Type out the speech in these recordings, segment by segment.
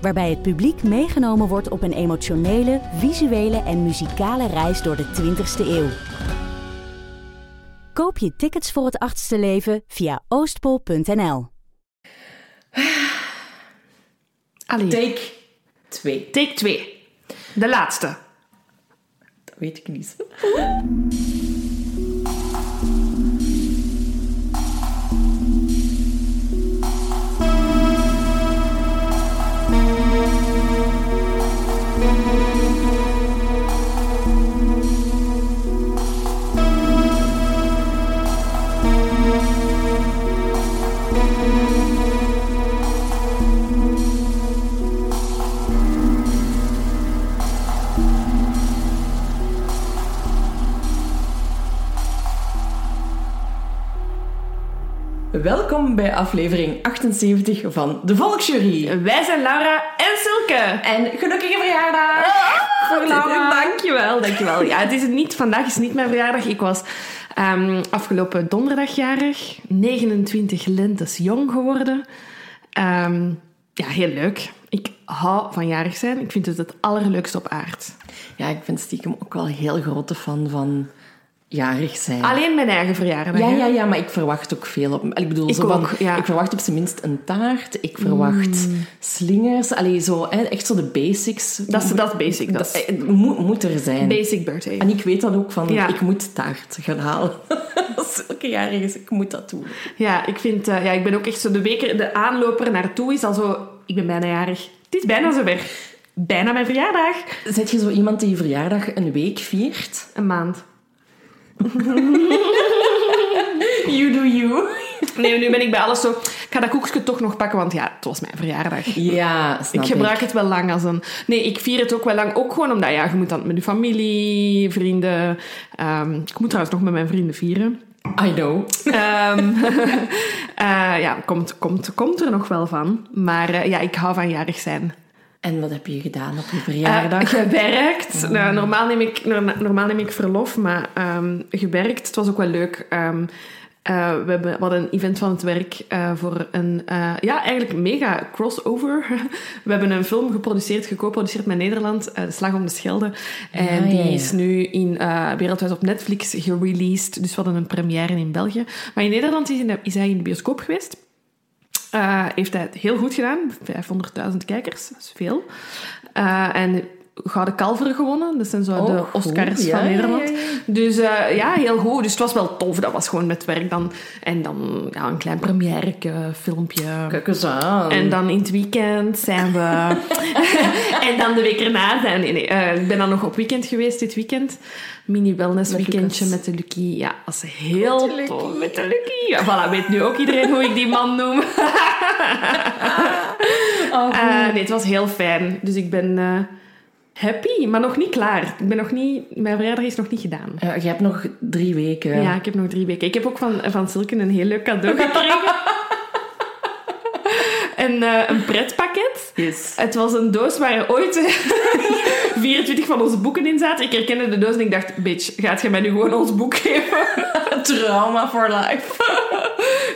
Waarbij het publiek meegenomen wordt op een emotionele, visuele en muzikale reis door de 20ste eeuw. Koop je tickets voor het achtste leven via oostpol.nl. Allee, Take 2. take 2. De laatste. Dat weet ik niet. Welkom bij aflevering 78 van De Volksjury. Wij zijn Laura en Silke. En gelukkige verjaardag! Voor Laura. Dankjewel, dankjewel. Ja, het is het niet, vandaag is niet mijn verjaardag. Ik was ehm, afgelopen donderdag jarig. 29 lentes jong geworden. Ehm, ja, heel leuk. Ik hou van jarig zijn. Ik vind het het allerleukste op aard. Ja, ik ben stiekem ook wel een heel grote fan van jarig zijn. Alleen mijn eigen verjaardag. Ja, hè? ja, ja, maar ik verwacht ook veel op... Ik bedoel, Ik zo van, ook, ja. ik verwacht op zijn minst een taart. Ik verwacht slingers. Allee, zo, echt zo de basics. Dat is, dat basic. Dat is eh, moet, moet er zijn. basic birthday. En ik weet dat ook van, Ja. ik moet taart gaan halen. Als elke jarig is, ik moet dat doen. Ja, ik vind... eh, ja, ik ben ook echt zo de week... De aanloper naartoe is al zo... Ik ben bijna jarig. Het is bijna zover. Bijna mijn verjaardag. Zet je zo iemand die je verjaardag een week viert? Een maand. You do you. Nee, nu ben ik bij alles zo... Ik ga dat koekje toch nog pakken, want ja, het was mijn verjaardag. Ja, snap ik gebruik het wel lang als een... Nee, ik vier het ook wel lang. Ook gewoon omdat, ja, je moet dan met je familie, vrienden... ehm, ik moet trouwens nog met mijn vrienden vieren. I know. Ehm, eh, ja, komt, komt, komt er nog wel van. Maar eh, ja, ik hou van jarig zijn. En wat heb je gedaan op je Eh, verjaardag? gewerkt. Nou, normaal, neem ik, norma- normaal neem ik verlof, maar ehm, gewerkt. Het was ook wel leuk. Ehm, eh, we, hebben, we hadden een event van het werk eh, voor een, eh, ja, eigenlijk mega crossover. we hebben een film geproduceerd, geco-produceerd met Nederland, De Slag om de Schelde. En ja, die ja. is nu in wereldwijd op Netflix gereleased. Dus we hadden een première in België. Maar in Nederland is, in de- is hij in de bioscoop geweest. Eh, heeft hij het heel goed gedaan. 500.000 kijkers, dat is veel. Eh, en Gouden Kalveren gewonnen. Dat zijn zo Oh, de goed. Oscars Ja, van Nederland. ja, ja. Dus eh, ja, heel goed. Dus het was wel tof. Dat was gewoon met werk dan. En dan ja, een klein première, filmpje. Kijk eens aan. En dan in het weekend zijn we... en dan de week erna zijn... Nee, nee, eh, ik ben dan nog op weekend geweest dit weekend. Mini-wellness Met weekendje Lucas. met de Lucky. Ja, dat is heel Met tof. Lucky. Met de Lucky. Ja, voilà, weet nu ook iedereen hoe ik die man noem. Oh, nee, het was heel fijn. Dus ik ben happy, maar nog niet klaar. Ik ben nog niet... Mijn verjaardag is nog niet gedaan. Ja, je hebt nog drie weken. Ja, ik heb nog drie weken. Ik heb ook van, van Silke een heel leuk cadeau gekregen. een, eh, een pretpakket. Yes. Het was een doos waar ooit 24 van onze boeken in zaten. Ik herkende de doos en ik dacht, bitch, gaat je mij nu gewoon ons boek geven? Trauma for life.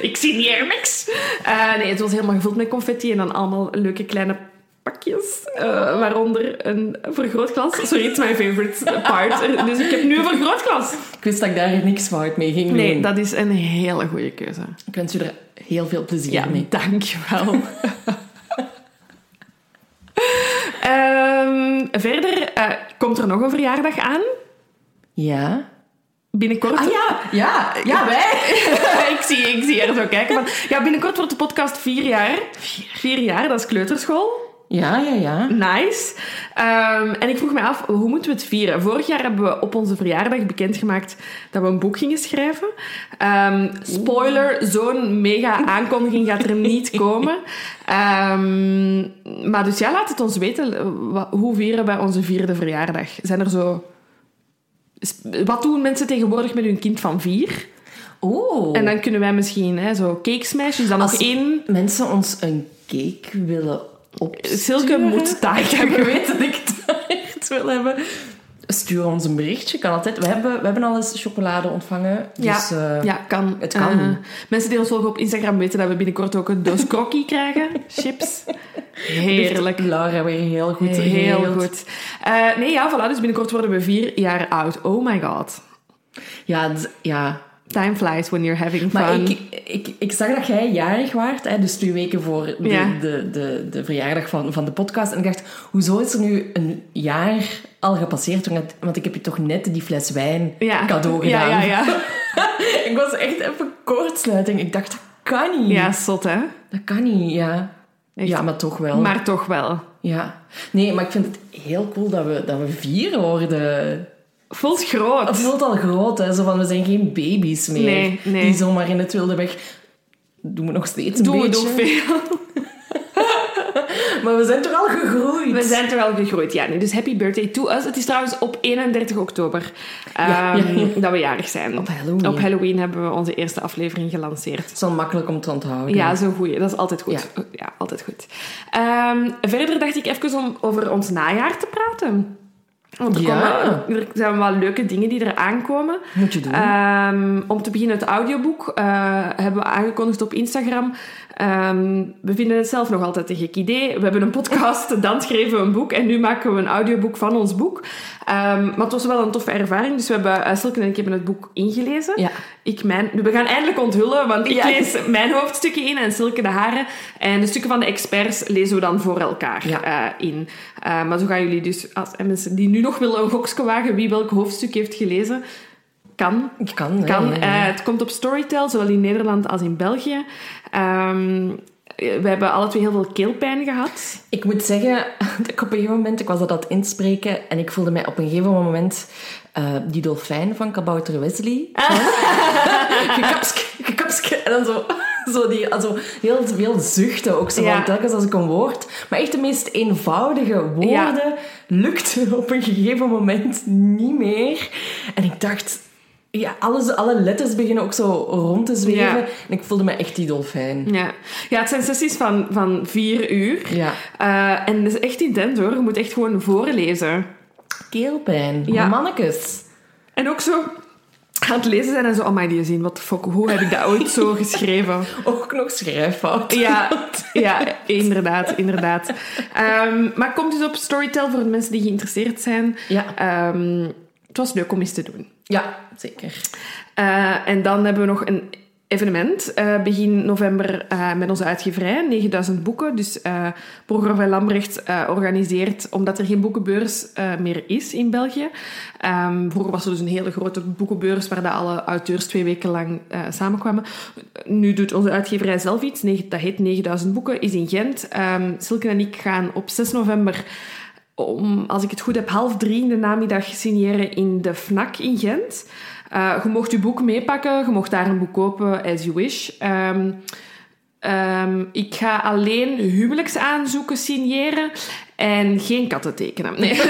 ik zie hier niks. Eh, nee, het was helemaal gevuld met confetti en dan allemaal leuke kleine pakjes. eh, waaronder een vergrootglas. Sorry, it's my favorite part. Dus ik heb nu een vergrootglas. Ik wist dat ik daar niks fout mee ging Nee, doen. dat is een hele goede keuze. Ik wens u er heel veel plezier Ja, mee. dankjewel. Ehm verder eh, komt er nog een verjaardag aan. Ja? Binnenkort. Ah ja, ja, ja, wij. ik, zie, ik zie er zo kijken. Van, ja, binnenkort wordt de podcast vier jaar. Vier jaar, dat is kleuterschool. Ja, ja, ja. Nice. Ehm, en ik vroeg me af, hoe moeten we het vieren? Vorig jaar hebben we op onze verjaardag bekendgemaakt dat we een boek gingen schrijven. Ehm, spoiler, zo'n mega aankondiging gaat er niet komen. Ehm, maar dus ja, laat het ons weten. Hoe vieren wij onze vierde verjaardag? Zijn er zo... Wat doen mensen tegenwoordig met hun kind van vier? Oeh. En dan kunnen wij misschien hè, zo cake smash. Dus dan nog Als één... mensen ons een cake willen opsturen... Silke moet Ja, hebben. Weet dat ik taart wil hebben. Stuur ons een berichtje, kan altijd. We hebben, we hebben al eens chocolade ontvangen. Dus, ja, eh, ja, kan. het kan. Eh, mensen die ons volgen op Instagram weten dat we binnenkort ook een doos croquis krijgen. Chips. Heerlijk. Laura weer heel goed Heel goed. Eh, nee, ja, voilà. Dus binnenkort worden we vier jaar oud. Oh my god. Ja, ja. Time flies when you're having fun. Maar ik, ik, ik zag dat jij jarig waart, hè, dus twee weken voor de, Ja. de, de, de verjaardag van, van de podcast. En ik dacht, hoezo is er nu een jaar al gepasseerd? Want- ik heb je toch net die fles wijn ja. cadeau gedaan. Ja, ja, ja. ik was echt even kortsluiting. Ik dacht, dat kan niet. Ja, zot hè. Dat kan niet, ja. Echt. Ja, maar toch wel. Maar toch wel. Ja. Nee, maar ik vind het heel cool dat we, dat we vier worden. Voelt groot. Het voelt al groot, hè. Zo van, we zijn geen baby's meer. Nee, nee. Die zomaar in het wilde weg... Doen we nog steeds een Doen we beetje. nog veel. Maar we zijn toch al gegroeid? We zijn er wel gegroeid, ja. Nee, dus happy birthday to us. Het is trouwens op 31 oktober Ja, ehm, ja, dat we jarig zijn. Op Halloween. Op Halloween hebben we onze eerste aflevering gelanceerd. Het is wel makkelijk om te onthouden. Ja, zo goeie. Dat is altijd goed. Ja, altijd goed. Ehm, verder dacht ik even om over ons najaar te praten. Want er, Ja. komen, er zijn wel leuke dingen die er aankomen. Moet je doen. Ehm, om te beginnen, het audioboek eh, hebben we aangekondigd op Instagram. Ehm, we vinden het zelf nog altijd een gek idee. We hebben een podcast, dan schreven we een boek en nu maken we een audioboek van ons boek. Ehm, maar het was wel een toffe ervaring. Dus we hebben, uh, Silke en ik hebben het boek ingelezen. Ja. Ik mijn, we gaan eindelijk onthullen, want ik Ja. lees mijn hoofdstukken in en Silke de haren. En de stukken van de experts lezen we dan voor elkaar Ja. eh, in. Eh, maar zo gaan jullie dus, als en mensen die nu nog willen een gokske wagen wie welk hoofdstuk heeft gelezen, kan. Kan, kan. Het komt op Storytel, zowel in Nederland als in België. Ehm, we hebben alle twee heel veel keelpijn gehad. Ik moet zeggen, dat ik op een gegeven moment, ik was dat aan het inspreken en ik voelde mij op een gegeven moment eh, die dolfijn van Kabouter Wesley. gekapsk, gekapsk. En dan zo, zo, die, zo heel veel zuchten ook zo Ja. telkens als ik een woord. Maar echt de meest eenvoudige woorden Ja. lukte op een gegeven moment niet meer. En ik dacht... Ja, alles, alle letters beginnen ook zo rond te zweven. Ja. En ik voelde me echt die dolfijn. Ja, ja het zijn sessies van, van vier uur. Ja. Eh, en dat is echt intens hoor. Je moet echt gewoon voorlezen. Keelpijn. Ja. Mannekes. En ook zo aan het lezen zijn en zo, oh my, die zien, wat de fuck, hoe heb ik dat ooit zo geschreven? Ook nog schrijffout. Ja, ja inderdaad, inderdaad. Ehm, maar het komt dus op Storytel voor de mensen die geïnteresseerd zijn. Ja. Ehm, het was leuk om eens te doen. Ja, zeker. Eh, en dan hebben we nog een evenement eh, begin november eh, met onze uitgeverij, 9000 boeken. Dus Programma van Lambrecht organiseert, omdat er geen boekenbeurs meer is in België. Ehm, vroeger was er dus een hele grote boekenbeurs waar dat alle auteurs twee weken lang samenkwamen. Nu doet onze uitgeverij zelf iets, dat heet 9000 boeken, is in Gent. Ehm Silke en ik gaan op 6 november om, als ik het goed heb, half drie in de namiddag signeren in de FNAC in Gent. Eh, je mocht je boek meepakken, je mocht daar een boek kopen, as you wish. Ehm, ehm, ik ga alleen huwelijksaanzoeken signeren en geen katten tekenen. Nee.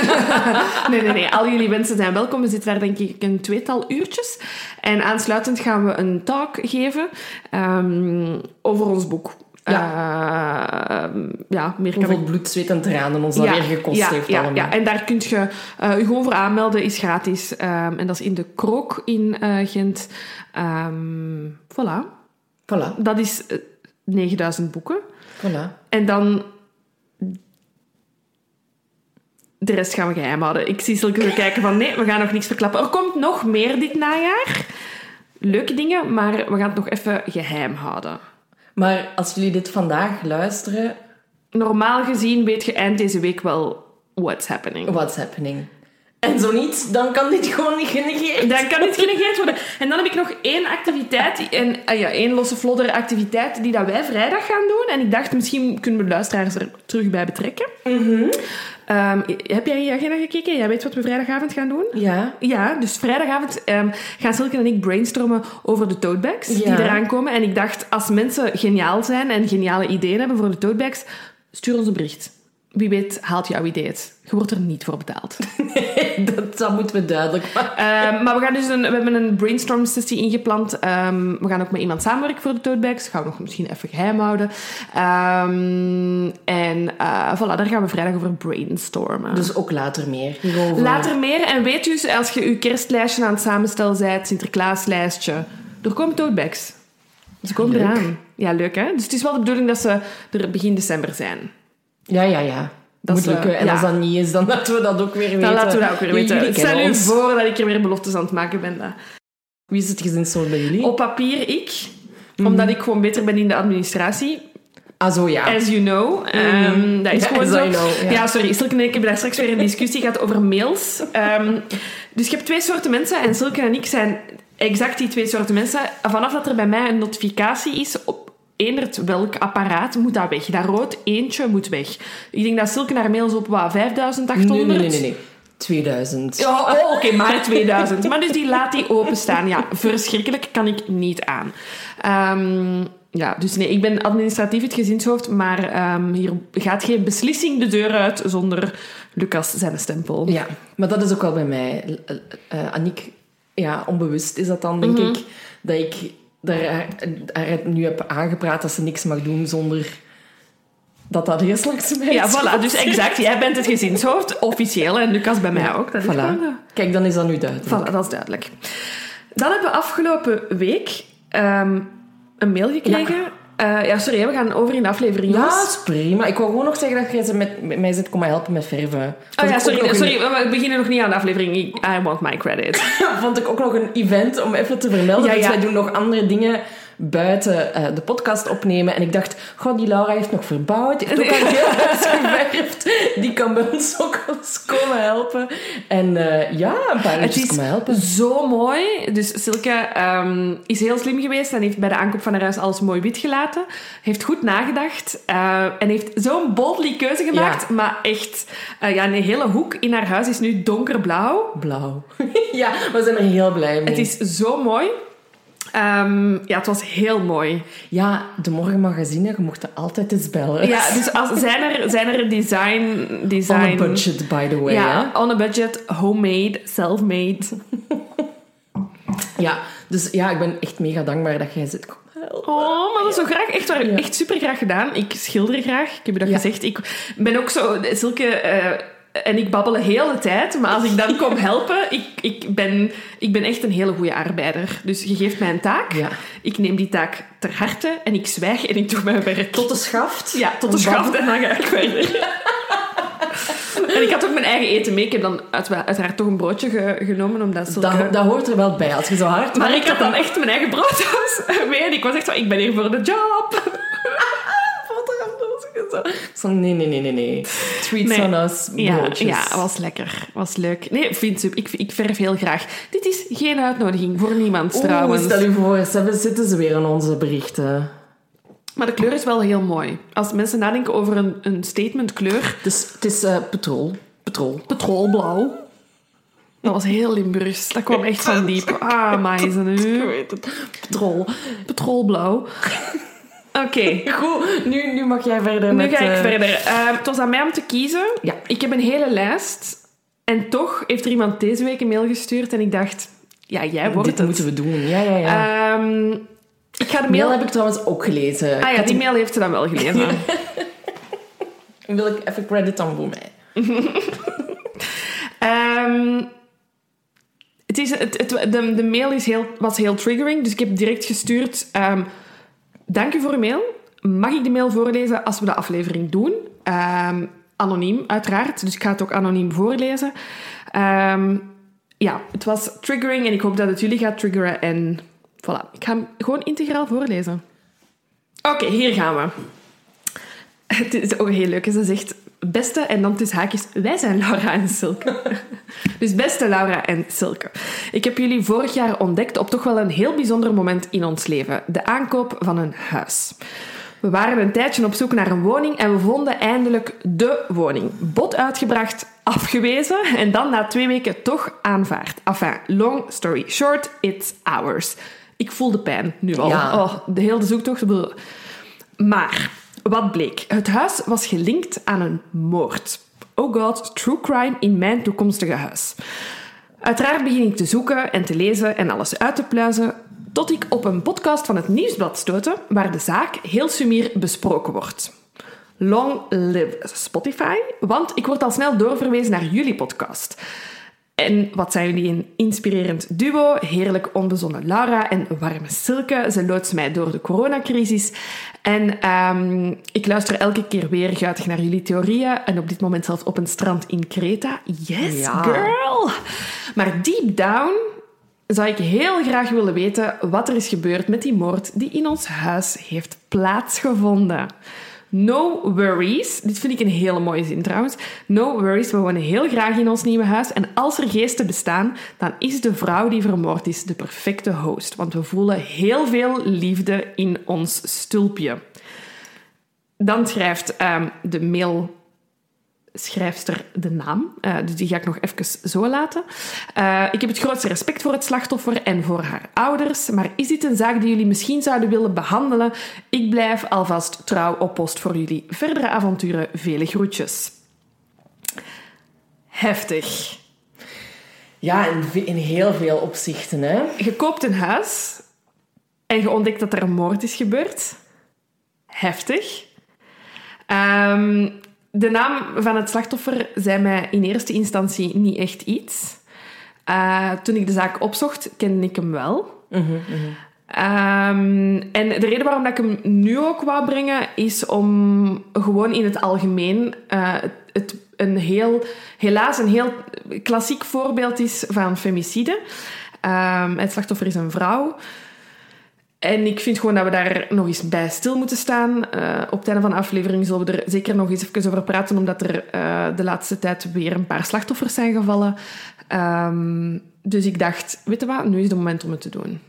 nee, nee, nee. Al jullie wensen zijn welkom. We zitten daar denk ik een tweetal uurtjes. En aansluitend gaan we een talk geven ehm, over ons boek. Ja, ja meer ik Hoeveel bloed, zweet en tranen ons dat weer gekost ja, heeft ja, allemaal. ja, en daar kun je eh, je gewoon voor aanmelden, is gratis. Ehm, en dat is in de Krook in eh, Gent. Ehm, voilà. Voilà, Dat is eh, 9000 boeken. voilà. En dan... De rest gaan we geheim houden. Ik zie zo kijken van... Nee, we gaan nog niks verklappen. Er komt nog meer dit najaar. Leuke dingen, maar we gaan het nog even geheim houden. Maar als jullie dit vandaag luisteren, Normaal gezien weet je eind deze week wel what's happening. what's happening? En zo niet, dan kan dit gewoon niet genegeerd. Dan kan dit genegeerd worden. En dan heb ik nog één activiteit, en, ah ja, één losse vlodder activiteit die dat wij vrijdag gaan doen. En ik dacht, misschien kunnen we de luisteraars er terug bij betrekken. Ehm, heb jij in je agenda gekeken? Jij weet wat we vrijdagavond gaan doen? Ja. Ja, dus vrijdagavond ehm, gaan Silke en ik brainstormen over de totebags die eraan komen. En ik dacht, als mensen geniaal zijn en geniale ideeën hebben voor de totebags, stuur ons een bericht. Wie weet haalt jouw idee het. Je wordt er niet voor betaald. dat, dat moeten we duidelijk maken. Ehm, maar we, gaan dus een, we hebben een brainstorm sessie ingepland. Ehm, we gaan ook met iemand samenwerken voor de totebags. Gaan we nog misschien even geheim houden. Ehm, en eh, voilà, daar gaan we vrijdag over brainstormen. Dus ook later meer. Hierover. Later meer. En weet dus, als je je kerstlijstje aan het samenstellen bent, Sinterklaaslijstje, er komen totebags. Ze komen leuk. eraan. Ja, leuk hè? Dus het is wel de bedoeling dat ze er begin december zijn. Ja, ja, ja. Dat Moet is, lukken. eh, En ja. als dat niet is, dan laten we dat ook weer weten. Dan laten we dat ook weer weten. Stel u voor dat ik er weer beloftes aan het maken ben. Dat. Wie is het gezinssoort bij jullie? Op papier ik, Mhm. omdat ik gewoon beter ben in de administratie. Ah, zo ja. As you know. Ehm, dat is Ja, gewoon zo. I know, ja. ja. sorry. Silke en ik hebben daar straks weer een discussie gehad over mails. Ehm, dus je hebt twee soorten mensen. En Silke en ik zijn exact die twee soorten mensen. Vanaf dat er bij mij een notificatie is op eenderd welk apparaat, moet dat weg. Dat rood eentje moet weg. Ik denk dat Silke haar mails op wat, 5800? Nee, nee, nee, nee, nee. 2000. Ja, oh, oké, maar 2000. Maar dus die laat die openstaan. Ja, verschrikkelijk kan ik niet aan. Ehm, ja, dus nee, ik ben administratief het gezinshoofd, maar ehm, hier gaat geen beslissing de deur uit zonder Lucas zijn stempel. Ja, maar dat is ook wel bij mij. Uh, Aniek, ja, onbewust is dat dan, denk Mhm. ik, dat ik daar haar, haar nu heb aangepraat dat ze niks mag doen zonder dat dat eerst langs mij Ja, voilà. Dus exact, jij bent het gezinshoofd, officieel, en Lucas bij mij ook. Dat is Voilà. gewoon zo. Kijk, dan is dat nu duidelijk. Voilà, dat is duidelijk. Dan hebben we afgelopen week ehm, een mail gekregen. Ja. Ja, sorry, we gaan over in de aflevering, Ja, jongens. is prima. Ik wou gewoon nog zeggen dat jij ze met, met mij zit komen helpen met verven. Oh ja, sorry, sorry, we beginnen nog niet aan de aflevering. I want my credit. vond ik ook nog een event om even te vermelden. Ja, Dus ja. wij doen nog andere dingen buiten eh, de podcast opnemen. En ik dacht, god, die Laura heeft nog verbouwd. Die heeft ook al heel huis geverfd. Die kan bij ons ook eens komen helpen. En eh, ja, een paar uurtjes komen helpen. zo mooi. Dus Silke ehm, is heel slim geweest en heeft bij de aankoop van haar huis alles mooi wit gelaten. Heeft goed nagedacht eh, en heeft zo'n boldly keuze gemaakt. Maar echt, ja, een hele hoek in haar huis is nu donkerblauw. Blauw. ja, we zijn er heel blij mee. Het is zo mooi. Ehm, ja, het was heel mooi. Ja, de morgenmagazine, je mocht er altijd eens bellen. Ja, dus als, zijn, er, zijn er design... design On a budget, by the way. Ja, hè? on a budget, homemade, self-made. ja, dus ja, ik ben echt mega dankbaar dat jij zit. Oh, maar dat is zo graag. Echt, waar, Ja. echt super graag gedaan. Ik schilder graag. Ik heb je dat Ja. gezegd. Ik ben ook zo... Silke eh, en ik babbelen heel de tijd. Maar als ik dan kom helpen... Ik, ik, ben, ik ben echt een hele goede arbeider. Dus je geeft mij een taak. Ja. Ik neem die taak ter harte. En ik zwijg en ik doe mijn werk. Tot de schaft. Ja, tot de schaft en dan ga ik verder. en ik had ook mijn eigen eten mee. Ik heb dan uit- uiteraard toch een broodje ge- genomen, omdat Silke... Dat, dat hoort er wel bij als je zo hard Maar ik had dan echt mijn eigen broodhuis mee. En ik was echt zo, ik ben hier voor de job. Zo. Nee, nee, nee, nee, nee. Treats Nee. on us, Ja, broodjes. ja, was lekker. Was leuk. Nee, ik vind het- ik, ik verf heel graag. Dit is geen uitnodiging voor niemand Oeh, trouwens. stel u voor, ze zitten ze weer in onze berichten. Maar de kleur is wel heel mooi. Als mensen nadenken over een, een statement kleur, Dus het is eh petrol. Petrol. petrolblauw. Dat was heel Limburgs. Dat kwam echt van diep. Ah, weet het. Petrol. Petrolblauw. Oké. Goed, nu, nu mag jij verder Nu met... ga ik eh, verder. Eh, het was aan mij om te kiezen. Ja. Ik heb een hele lijst. En toch heeft er iemand deze week een mail gestuurd. En ik dacht, ja, jij wordt Dit het. moeten we doen. Ja, ja, ja. Ehm, ik ga de mail mail... heb ik trouwens ook gelezen. Ah ja, die mail heeft ze dan wel gelezen. die- wil ik even credit dan voor mij. Ehm, het is, het, het, de, de mail is heel, was heel triggering, dus ik heb direct gestuurd... ehm, dank u voor uw mail. Mag ik de mail voorlezen als we de aflevering doen? Ehm, anoniem, uiteraard. Dus ik ga het ook anoniem voorlezen. Ehm, ja, het was triggering en ik hoop dat het jullie gaat triggeren. En voilà, ik ga hem gewoon integraal voorlezen. Oké, hier gaan we. Het is ook heel leuk. Ze zegt... beste, en dan tussen haakjes, wij zijn Laura en Silke. dus beste Laura en Silke. Ik heb jullie vorig jaar ontdekt op toch wel een heel bijzonder moment in ons leven. De aankoop van een huis. We waren een tijdje op zoek naar een woning en we vonden eindelijk de woning. Bod uitgebracht, afgewezen en dan na twee weken toch aanvaard. Enfin, long story short, it's ours. Ik voel de pijn nu al. Ja. Oh, de hele zoektocht. Maar wat bleek? Het huis was gelinkt aan een moord. Oh god, true crime in mijn toekomstige huis. Uiteraard begin ik te zoeken en te lezen en alles uit te pluizen, tot ik op een podcast van het Nieuwsblad stootte, waar de zaak heel sumier besproken wordt. Long live Spotify, want ik word al snel doorverwezen naar jullie podcast. En wat zijn jullie een inspirerend duo, heerlijk onbezonnen Laura en warme Silke. Ze loodsen mij door de coronacrisis. En ehm, ik luister elke keer weer guitig naar jullie theorieën. En op dit moment zelfs op een strand in Kreta. Yes, Ja. girl! Maar deep down zou ik heel graag willen weten wat er is gebeurd met die moord die in ons huis heeft plaatsgevonden. No worries. Dit vind ik een hele mooie zin trouwens. No worries, we wonen heel graag in ons nieuwe huis. En als er geesten bestaan, dan is de vrouw die vermoord is de perfecte host. Want we voelen heel veel liefde in ons stulpje. Dan schrijft ehm, de mail schrijfster de naam. Eh, dus die ga ik nog even zo laten. Eh, ik heb het grootste respect voor het slachtoffer en voor haar ouders. Maar is dit een zaak die jullie misschien zouden willen behandelen? Ik blijf alvast trouw op post voor jullie verdere avonturen. Vele groetjes. Heftig. Ja, in, in heel veel opzichten, hè. Je koopt een huis en je ontdekt dat er een moord is gebeurd. Heftig. Ehm, de naam van het slachtoffer zei mij in eerste instantie niet echt iets. Eh, toen ik de zaak opzocht, kende ik hem wel. Ehm, en de reden waarom dat ik hem nu ook wou brengen, is om gewoon in het algemeen eh, het, het een heel, helaas een heel klassiek voorbeeld is van femicide. Ehm, het slachtoffer is een vrouw. En ik vind gewoon dat we daar nog eens bij stil moeten staan. Eh, op het einde van de aflevering zullen we er zeker nog eens even over praten, omdat er eh, de laatste tijd weer een paar slachtoffers zijn gevallen. Ehm, dus ik dacht, weet je wat, nu is het moment om het te doen.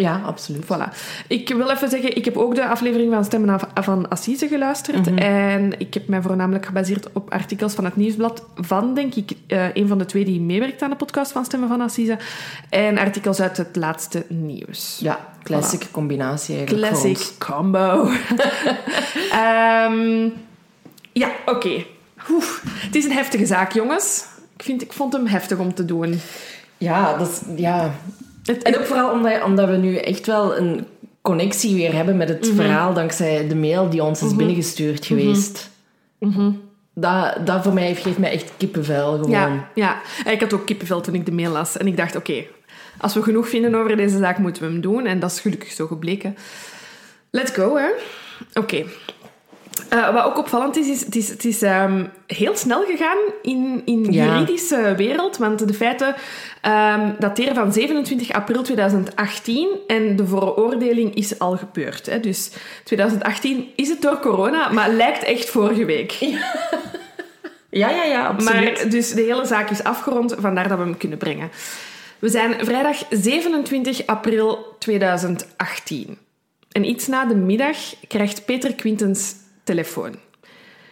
Ja, absoluut. Voilà. Ik wil even zeggen, ik heb ook de aflevering van Stemmen van Assise geluisterd. En ik heb mij voornamelijk gebaseerd op artikels van het Nieuwsblad van, denk ik, eh, een van de twee die meewerkt aan de podcast van Stemmen van Assise. En artikels uit het laatste nieuws. Ja, classic combinatie eigenlijk. Classic combo. Ehm, ja, oké. Het is een heftige zaak, jongens. Ik, vind, ik vond hem heftig om te doen. Ja, dat is... Ja. Het, En ook vooral omdat, omdat we nu echt wel een connectie weer hebben met het verhaal dankzij de mail die ons is binnengestuurd geweest. Dat, dat voor mij geeft mij echt kippenvel gewoon. Ja, ja. En ik had ook kippenvel toen ik de mail las. En ik dacht, oké, als we genoeg vinden over deze zaak, moeten we hem doen. En dat is gelukkig zo gebleken. Let's go, hè. Oké. Eh, wat ook opvallend is, is het is, het is ehm, heel snel gegaan in, in de Ja. juridische wereld. Want de feiten ehm, dateren van 27 april 2018 en de veroordeling is al gebeurd. Hè. Dus 2018 is het door corona, maar lijkt echt vorige week. ja, ja, ja, absoluut. Maar dus de hele zaak is afgerond, vandaar dat we hem kunnen brengen. We zijn vrijdag 27 april 2018. En iets na de middag krijgt Peter Quintens telefoon.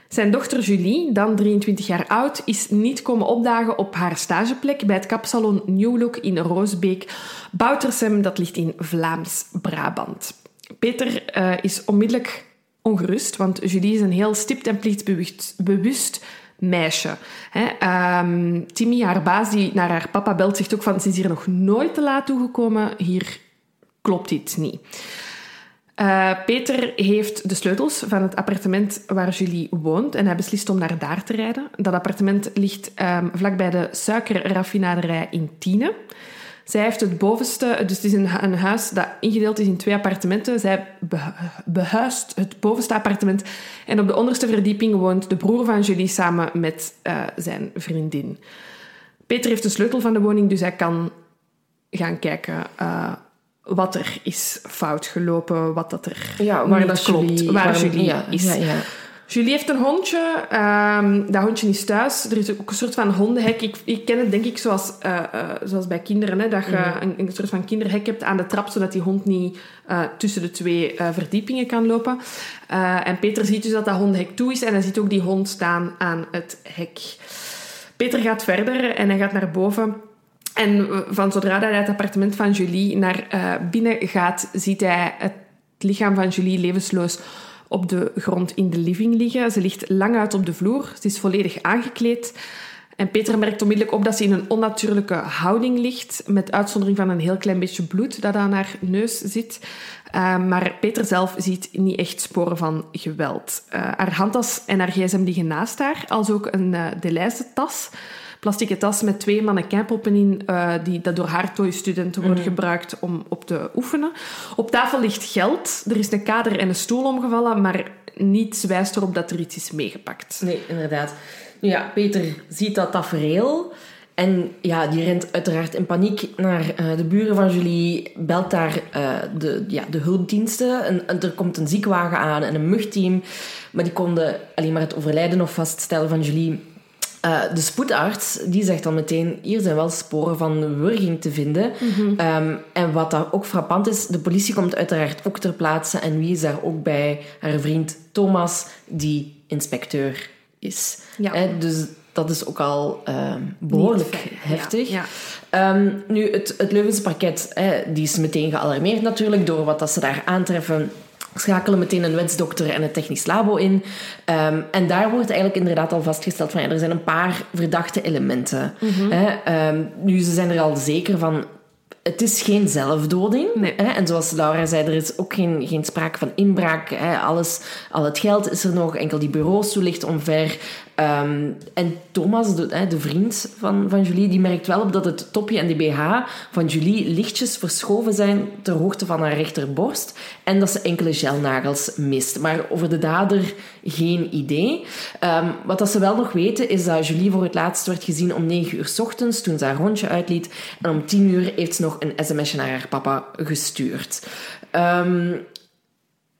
Zijn dochter Julie, dan 23 jaar oud, is niet komen opdagen op haar stageplek bij het kapsalon New Look in Roosbeek, Boutersem, dat ligt in Vlaams-Brabant. Peter eh, is onmiddellijk ongerust, want Julie is een heel stipt en plichtbewust bewust meisje. Hè, ehm, Timmy, haar baas, die naar haar papa belt, zegt ook van ze is hier nog nooit te laat toegekomen. Hier klopt iets niet. Eh, Peter heeft de sleutels van het appartement waar Julie woont en hij beslist om naar daar te rijden. Dat appartement ligt ehm, vlakbij de suikerraffinaderij in Tiene. Zij heeft het bovenste, dus het is een, een huis dat ingedeeld is in twee appartementen. Zij be- behuist het bovenste appartement en op de onderste verdieping woont de broer van Julie samen met eh, zijn vriendin. Peter heeft de sleutel van de woning, dus hij kan gaan kijken eh, wat er is fout gelopen, wat dat er ja, waar niet dat klopt, Julie- waar waarom- Julie ja, is. Ja. Julie heeft een hondje. Ehm, dat hondje is thuis. Er is ook een soort van hondenhek. Ik, ik ken het denk ik zoals, uh, uh, zoals bij kinderen. Hè, dat je Mhm. een, een soort van kinderhek hebt aan de trap, zodat die hond niet uh, tussen de twee verdiepingen kan lopen. en Peter ziet dus dat dat hondenhek toe is. En hij ziet ook die hond staan aan het hek. Peter gaat verder en hij gaat naar boven. En van zodra hij het appartement van Julie naar binnen gaat, ziet hij het lichaam van Julie levensloos op de grond in de living liggen. Ze ligt lang uit op de vloer. Ze is volledig aangekleed. En Peter merkt onmiddellijk op dat ze in een onnatuurlijke houding ligt, met uitzondering van een heel klein beetje bloed dat aan haar neus zit. Uh, maar Peter zelf ziet niet echt sporen van geweld. Uh, haar handtas en haar gsm liggen naast haar, als ook een uh, Deleuze tas. Plastieke tas met twee mannequinpoppen in, uh, die, dat door haar studenten wordt mm. gebruikt om op te oefenen. Op tafel ligt geld. Er is een kader en een stoel omgevallen, maar niets wijst erop dat er iets is meegepakt. Nee, inderdaad. Nu ja, Peter ziet dat tafereel. En ja, die rent uiteraard in paniek naar uh, de buren van Julie, belt daar uh, de, ja, de hulpdiensten. En, en, er komt een ziekwagen aan en een mugteam. Maar die konden alleen maar het overlijden nog vaststellen van Julie. Uh, de spoedarts die zegt dan meteen: hier zijn wel sporen van wurging te vinden. Mm-hmm. Um, en wat daar ook frappant is, de politie komt uiteraard ook ter plaatse. En wie is daar ook bij? Haar vriend Thomas, die inspecteur is. Ja. He, dus dat is ook al uh, behoorlijk heftig. Ja, ja. Um, nu, het, het Leuvense parket hè, die is meteen gealarmeerd natuurlijk door wat dat ze daar aantreffen schakelen meteen een wetsdokter en een technisch labo in. Um, en daar wordt eigenlijk inderdaad al vastgesteld van ja, er zijn een paar verdachte elementen. Mhm. Hè? Um, nu, ze zijn er al zeker van. Het is geen zelfdoding. Nee. Hè? En zoals Laura zei, er is ook geen, geen sprake van inbraak. Hè? Alles, al het geld is er nog, enkel die bureaustoel ligt omver. Um, en Thomas, de, de, vriend van, van Julie, die merkt wel op dat het topje en de BH van Julie lichtjes verschoven zijn ter hoogte van haar rechterborst. En dat ze enkele gelnagels mist. Maar over de dader geen idee. Um, wat dat ze wel nog weten, is dat Julie voor het laatst werd gezien om 9 uur ochtends, toen ze haar hondje uitliet. En om 10 uur heeft ze nog een sms'je naar haar papa gestuurd. Um,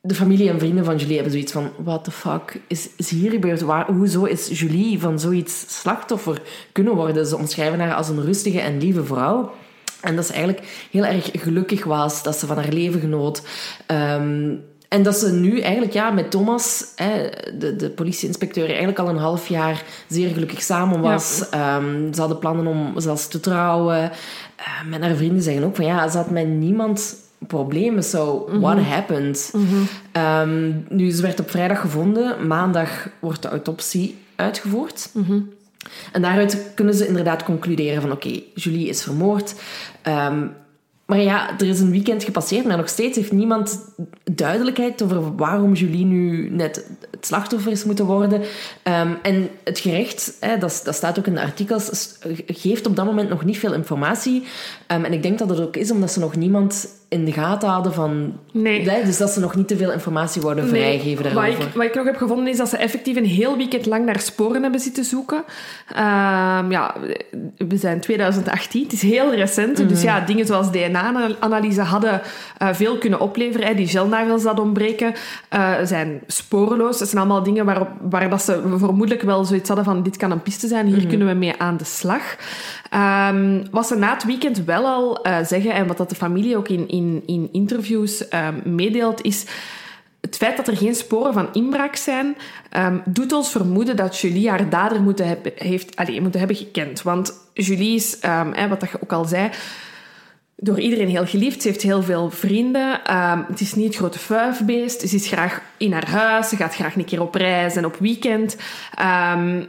de familie en vrienden van Julie hebben zoiets van... What the fuck is, is hier gebeurd? Waar, hoezo is Julie van zoiets slachtoffer kunnen worden? Ze omschrijven haar als een rustige en lieve vrouw. En dat ze eigenlijk heel erg gelukkig was. Dat ze van haar leven genoot. Um, en dat ze nu eigenlijk ja, met Thomas, hè, de, de politieinspecteur, eigenlijk al een half jaar zeer gelukkig samen was. Ja. Um, ze hadden plannen om zelfs te trouwen. Um, en haar vrienden zeggen ook van ja, ze had met niemand problemen. So, Mhm. what happened? Um, nu, ze werd op vrijdag gevonden. Maandag wordt de autopsie uitgevoerd. Mhm. En daaruit kunnen ze inderdaad concluderen van... Oké, Julie is vermoord. Um, maar ja, er is een weekend gepasseerd, maar nog steeds heeft niemand duidelijkheid over waarom Julie nu net het slachtoffer is moeten worden. Um, en het gerecht, hè, dat, dat, staat ook in de artikels, geeft op dat moment nog niet veel informatie. Um, en ik denk dat het ook is omdat ze nog niemand in de gaten hadden van... Nee. Hè, dus dat ze nog niet te veel informatie worden Nee, vrijgeven wat daarover. ik, wat ik nog heb gevonden is dat ze effectief een heel weekend lang naar sporen hebben zitten zoeken. Ehm, ja, we zijn 2018, het is heel recent. Dus Mhm. ja, dingen zoals DNA-analyse hadden uh, veel kunnen opleveren. Hè. Die gelnagels dat ontbreken uh, zijn sporeloos. Dat zijn allemaal dingen waar, waar dat ze vermoedelijk wel zoiets hadden van dit kan een piste zijn, hier Mhm. kunnen we mee aan de slag. Um, wat ze na het weekend wel al uh, zeggen, en wat dat de familie ook in, in, in interviews um, meedeelt, is het feit dat er geen sporen van inbraak zijn, um, doet ons vermoeden dat Julie haar dader moeten hebben, heeft, allez, moeten hebben gekend. Want Julie is, um, hè, wat dat je ook al zei, door iedereen heel geliefd. Ze heeft heel veel vrienden. Um, het is niet het grote vuifbeest. Ze is graag in haar huis. Ze gaat graag een keer op reis en op weekend. Um,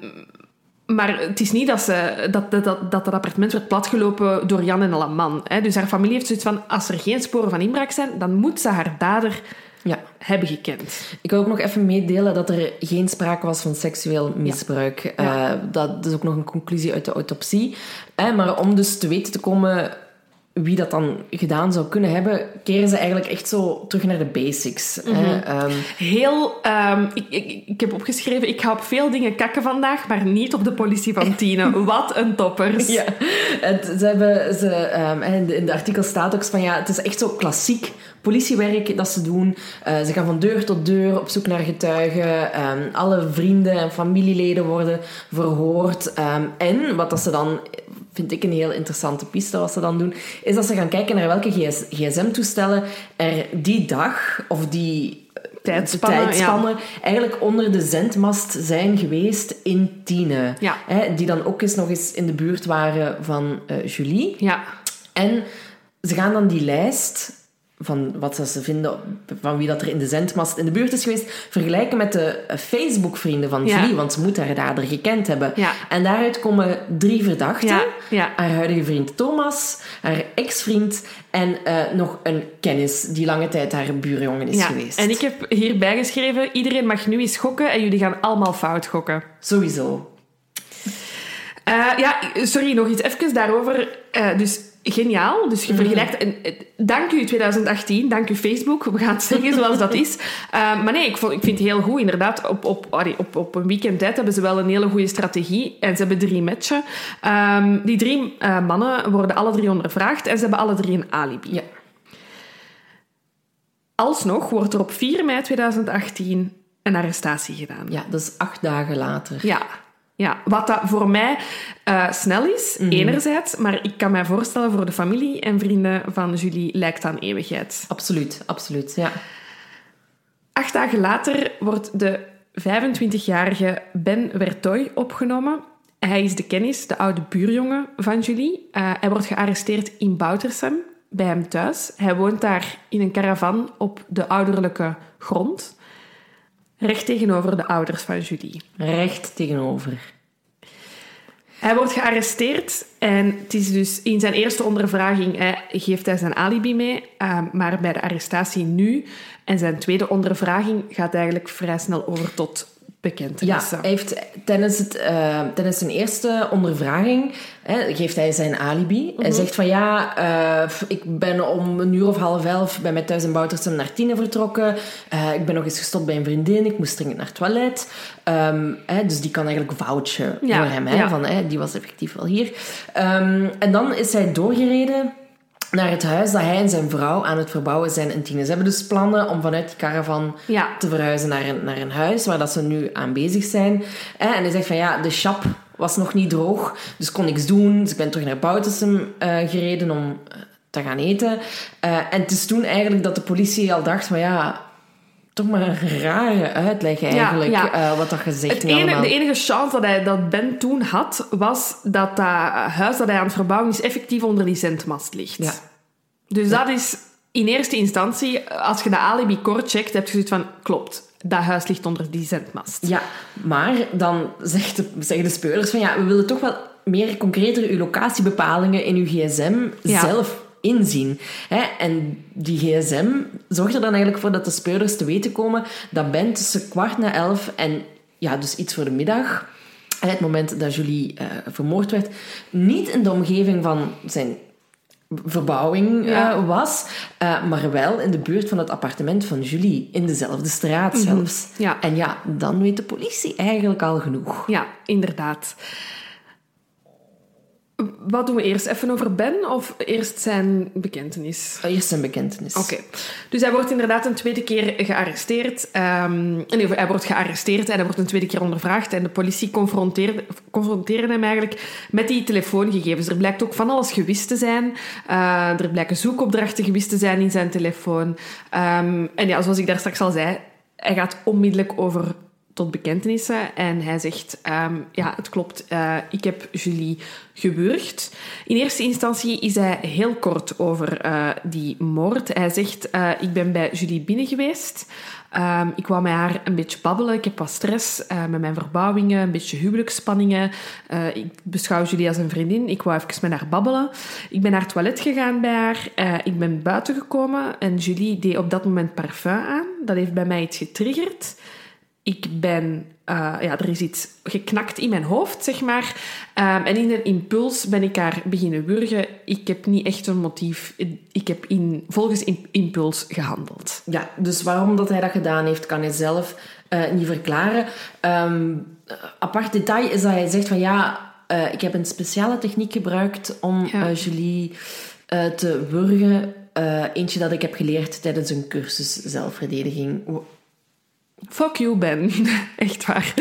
maar het is niet dat, ze, dat, dat, dat, dat appartement werd platgelopen door Jan en alle man. Hè. Dus haar familie heeft zoiets van... Als er geen sporen van inbraak zijn, dan moet ze haar dader ja. hebben gekend. Ik wil ook nog even meedelen dat er geen sprake was van seksueel misbruik. Ja. Ja. Uh, dat is ook nog een conclusie uit de autopsie. Eh, maar om dus te weten te komen wie dat dan gedaan zou kunnen hebben, keren ze eigenlijk echt zo terug naar de basics. Mm -hmm. hè. Um, Heel, um, ik, ik, ik heb opgeschreven, ik ga op veel dingen kakken vandaag, maar niet op de politie van Tine. Wat een toppers. Ja, Het, ze hebben, ze, ehm, in, de, in de artikel staat ook van ja, het is echt zo klassiek politiewerk dat ze doen. Uh, ze gaan van deur tot deur op zoek naar getuigen. Um, alle vrienden en familieleden worden verhoord. Um, en wat dat ze dan vind ik een heel interessante piste wat ze dan doen, is dat ze gaan kijken naar welke gsm-toestellen er die dag of die tijdspannen, tijdspannen eigenlijk onder de zendmast zijn geweest in Tiene. Ja. Hè, die dan ook eens nog eens in de buurt waren van uh, Julie. Ja. En ze gaan dan die lijst van wat ze vinden van wie dat er in de zendmast in de buurt is geweest, vergelijken met de eh, Facebook-vrienden van Julie, want ze moet haar dader gekend hebben. Ja. En daaruit komen drie verdachten. Ja. Haar huidige vriend Thomas, haar ex-vriend en uh, nog een kennis die lange tijd haar buurjongen is ja. geweest. En ik heb hierbij geschreven, iedereen mag nu eens gokken en jullie gaan allemaal fout gokken. Sowieso. Uh, ja, sorry, nog iets even daarover. Uh, dus geniaal. Dus je Mhm. vergelijkt... En, eh, dank u 2018, dank u Facebook. We gaan het zeggen zoals dat is. Uh, maar nee, ik, vond, ik vind het heel goed. Inderdaad, op, op, allee, op, op een weekend tijd hebben ze wel een hele goede strategie. En ze hebben drie matchen. Um, die drie uh, mannen worden alle drie ondervraagd en ze hebben alle drie een alibi. Ja. Alsnog wordt er op 4 mei 2018 een arrestatie gedaan. Ja, dat is acht dagen later. Ja. Ja, wat dat voor mij uh, snel is, Mhm. enerzijds, maar ik kan mij voorstellen voor de familie en vrienden van Julie lijkt aan eeuwigheid. Absoluut, absoluut, ja. Acht dagen later wordt de 25-jarige Ben Wertoy opgenomen. Hij is de kennis, de oude buurjongen van Julie. Uh, hij wordt gearresteerd in Boutersem, bij hem thuis. Hij woont daar in een caravan op de ouderlijke grond. Recht tegenover de ouders van Julie. Recht tegenover. Hij wordt gearresteerd en het is dus in zijn eerste ondervraging hij, geeft hij zijn alibi mee, uh, maar bij de arrestatie nu en zijn tweede ondervraging gaat eigenlijk vrij snel over tot bekentenissen. Ja, hij heeft tijdens, het, uh, tijdens zijn eerste ondervraging hè, geeft hij zijn alibi. Mm -hmm. Hij zegt van ja, uh, ik ben om een uur of half elf bij mij thuis in Boutersem naar Tine vertrokken. Uh, ik ben nog eens gestopt bij een vriendin. Ik moest dringend naar het toilet. Um, hè, dus die kan eigenlijk vouchen ja, voor hem. Hè, ja. van, hè, die was effectief wel hier. Um, en dan is hij doorgereden naar het huis dat hij en zijn vrouw aan het verbouwen zijn in Tine. Ze hebben dus plannen om vanuit die caravan ja. te verhuizen naar een, naar een huis waar dat ze nu aan bezig zijn. En hij zegt van ja, de chap was nog niet droog, dus kon niks doen. Dus ik ben terug naar Boutersem uh, gereden om te gaan eten. Uh, en het is toen eigenlijk dat de politie al dacht van ja... Toch maar een rare uitleg eigenlijk, ja, ja. Uh, wat dat gezegd het enige, De enige chance dat, hij, dat Ben toen had, was dat dat huis dat hij aan het verbouwen is effectief onder die zendmast ligt. Ja. Dus dat is in eerste instantie, als je de alibi kort checkt, heb je zoiets van, klopt, dat huis ligt onder die zendmast. Ja, maar dan zegt de, zeggen de speurders van, ja, we willen toch wel meer concreter uw locatiebepalingen in uw gsm zelf inzien. Hè? En die gsm zorgt er dan eigenlijk voor dat de speurders te weten komen dat Ben tussen kwart na elf en ja, dus iets voor de middag, het moment dat Julie uh, vermoord werd, niet in de omgeving van zijn verbouwing ja. uh, was, uh, maar wel in de buurt van het appartement van Julie, in dezelfde straat Mhm. zelfs. Ja. En ja, dan weet de politie eigenlijk al genoeg. Ja, inderdaad. Wat doen we eerst? Even over Ben of eerst zijn bekentenis? Eerst zijn bekentenis. Oké. Okay. Dus hij wordt inderdaad een tweede keer gearresteerd. Um, nee, hij wordt gearresteerd en hij wordt een tweede keer ondervraagd. En de politie confronteerde, confronteerde hem eigenlijk met die telefoongegevens. Er blijkt ook van alles gewist te zijn. Uh, er blijken zoekopdrachten gewist te zijn in zijn telefoon. Um, en ja, zoals ik daar straks al zei, hij gaat onmiddellijk over tot bekentenissen. En hij zegt, um, ja, het klopt, uh, ik heb Julie gewurgd. In eerste instantie is hij heel kort over uh, die moord. Hij zegt, uh, ik ben bij Julie binnen geweest. Um, ik wou met haar een beetje babbelen. Ik heb wat stress met mijn verbouwingen, een beetje huwelijksspanningen. ik beschouw Julie als een vriendin. Ik wou even met haar babbelen. Ik ben naar het toilet gegaan bij haar. ik ben buiten gekomen en Julie deed op dat moment parfum aan. Dat heeft bij mij iets getriggerd ik ben, uh, ja, er is iets geknakt in mijn hoofd, zeg maar. Um, en in een impuls ben ik haar beginnen wurgen. Ik heb niet echt een motief. Ik heb in, volgens in, impuls gehandeld. Ja, dus waarom dat hij dat gedaan heeft, kan hij zelf uh, niet verklaren. Um, apart detail is dat hij zegt van ja, eh, ik heb een speciale techniek gebruikt om Ja. eh, Julie eh, te wurgen. Eh, eentje dat ik heb geleerd tijdens een cursus zelfverdediging. Fuck you, Ben. Echt waar.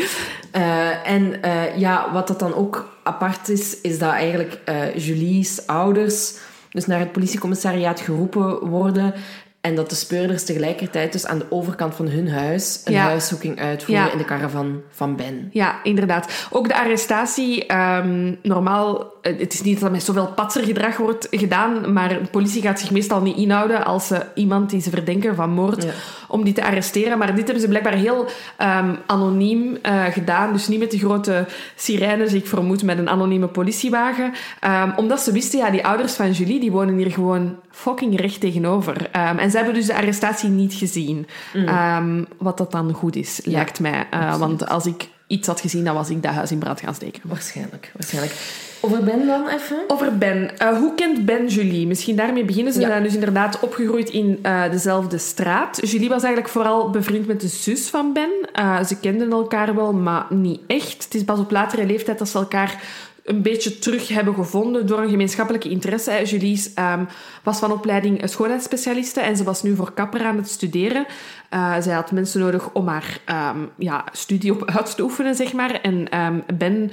Eh, en eh, ja, wat dat dan ook apart is, is dat eigenlijk eh, Julie's ouders dus naar het politiecommissariaat geroepen worden en dat de speurders tegelijkertijd dus aan de overkant van hun huis een Ja. huiszoeking uitvoeren Ja. in de caravan van Ben. Ja, inderdaad. Ook de arrestatie, ehm, normaal, het is niet dat er met zoveel patsergedrag wordt gedaan, maar de politie gaat zich meestal niet inhouden als ze iemand die ze verdenken van moord, Ja. Om die te arresteren. Maar dit hebben ze blijkbaar heel ehm, anoniem eh, gedaan, dus niet met de grote sirenes, ik vermoed met een anonieme politiewagen. Ehm, omdat ze wisten, ja, die ouders van Julie, die wonen hier gewoon fucking recht tegenover. Ehm, en ze hebben dus de arrestatie niet gezien. Ehm, wat dat dan goed is, Ja, lijkt mij. Eh, want als ik iets had gezien, dan was ik dat huis in brand gaan steken. Waarschijnlijk, waarschijnlijk. Over Ben dan even? Over Ben. Eh, hoe kent Ben Julie? Misschien daarmee beginnen. Ze Ja. zijn dus inderdaad opgegroeid in eh, dezelfde straat. Julie was eigenlijk vooral bevriend met de zus van Ben. Eh, ze kenden elkaar wel, maar niet echt. Het is pas op latere leeftijd dat ze elkaar een beetje terug hebben gevonden door een gemeenschappelijke interesse. Julie ehm, was van opleiding schoonheidsspecialiste en ze was nu voor kapper aan het studeren. Eh, zij had mensen nodig om haar ehm, ja, studie op uit te oefenen, zeg maar. En ehm, Ben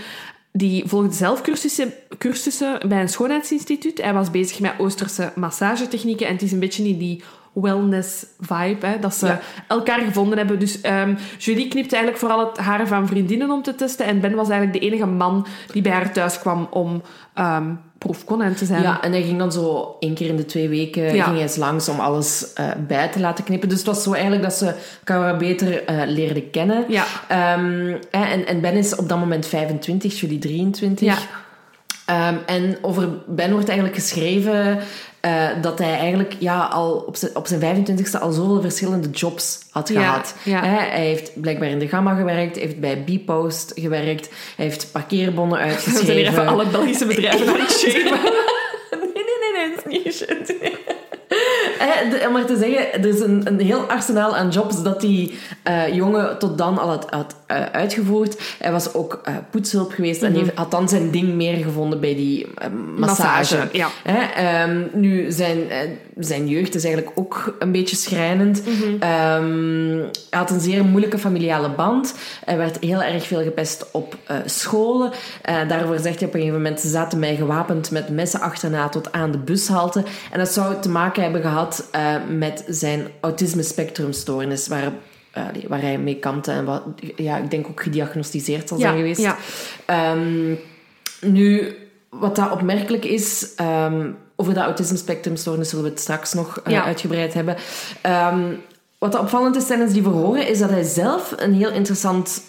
die volgde zelf cursussen, cursussen bij een schoonheidsinstituut. Hij was bezig met Oosterse massagetechnieken. En het is een beetje in die wellness-vibe, hè, dat ze Ja. elkaar gevonden hebben. Dus ehm, Julie knipte eigenlijk vooral het haar van vriendinnen om te testen. En Ben was eigenlijk de enige man die bij haar thuis kwam om ehm proefkonijn te zijn. Ja, en hij ging dan zo één keer in de twee weken Ja. ging hij eens langs om alles eh, bij te laten knippen. Dus het was zo eigenlijk dat ze elkaar beter leerden kennen. Ja. Ehm, en, en Ben is op dat moment 25, jullie 23. Ja. En over Ben wordt eigenlijk geschreven eh, dat hij eigenlijk ja, al op zijn, op zijn 25ste al zoveel verschillende jobs had Ja, gehad. ja. Hij heeft blijkbaar in de Gamma gewerkt, heeft bij Bpost gewerkt, hij heeft parkeerbonnen We uitgeschreven. zijn hier even alle Belgische bedrijven aan het shamen. Nee, nee, nee, nee, het is niet shit. Om maar te zeggen, er is een, een heel arsenaal aan jobs dat die eh, jongen tot dan al had, had eh, uitgevoerd. Hij was ook eh, poetshulp geweest en heeft, had dan zijn ding meer gevonden bij die eh, massage. Massage, ja. Hè, ehm, nu, zijn, zijn jeugd is eigenlijk ook een beetje schrijnend. Ehm, hij had een zeer moeilijke familiale band. Hij werd heel erg veel gepest op scholen. Daarvoor zegt hij op een gegeven moment... Ze zaten mij gewapend met messen achterna tot aan de bushalte. En dat zou te maken hebben gehad eh, met zijn autisme-spectrumstoornis... Waar, eh, waar hij mee kampte en wat, ja, ik denk ook gediagnosticeerd zal Ja, zijn geweest. ja. Ehm, nu, wat dat opmerkelijk is, ehm, over de autisme-spectrumstoornis zullen we het straks nog eh, Ja. uitgebreid hebben. Ehm, wat opvallend is tijdens die verhoren, is dat hij zelf een heel interessant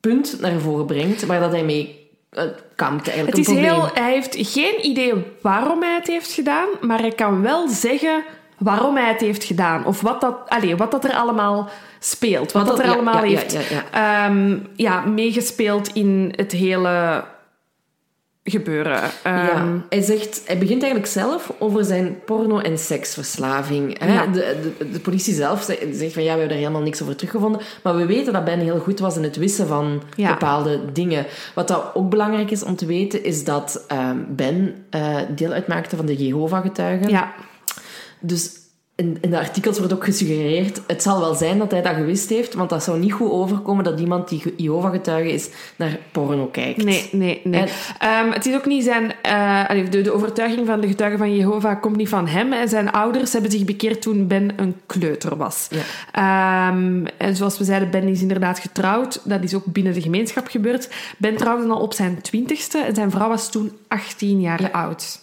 punt naar voren brengt, waar dat hij mee uh, kampt eigenlijk. Het is heel, hij heeft geen idee waarom hij het heeft gedaan, maar hij kan wel zeggen waarom hij het heeft gedaan. Of wat dat, allez, wat dat er allemaal speelt. Wat, Wat dat er ja, allemaal ja, heeft ja, ehm, ja, meegespeeld in het hele gebeuren. Ehm, hij, zegt, hij begint eigenlijk zelf over zijn porno- en seksverslaving. Hè? De, de, de politie zelf zegt, van ja, we hebben er helemaal niks over teruggevonden. Maar we weten dat Ben heel goed was in het wissen van bepaalde dingen. Wat dat ook belangrijk is om te weten, is dat ehm, Ben eh, deel uitmaakte van de Jehovah-getuigen. ja. Dus in, in de artikels wordt ook gesuggereerd, het zal wel zijn dat hij dat gewist heeft, want dat zou niet goed overkomen dat iemand die Jehovah-getuige is naar porno kijkt. Nee, nee, nee. En- Ehm, het is ook niet zijn... eh, de, de overtuiging van de getuigen van Jehovah komt niet van hem. En zijn ouders hebben zich bekeerd toen Ben een kleuter was. Ja. Ehm, en zoals we zeiden, Ben is inderdaad getrouwd. Dat is ook binnen de gemeenschap gebeurd. Ben trouwde al op zijn twintigste en zijn vrouw was toen 18 jaar Ja. oud.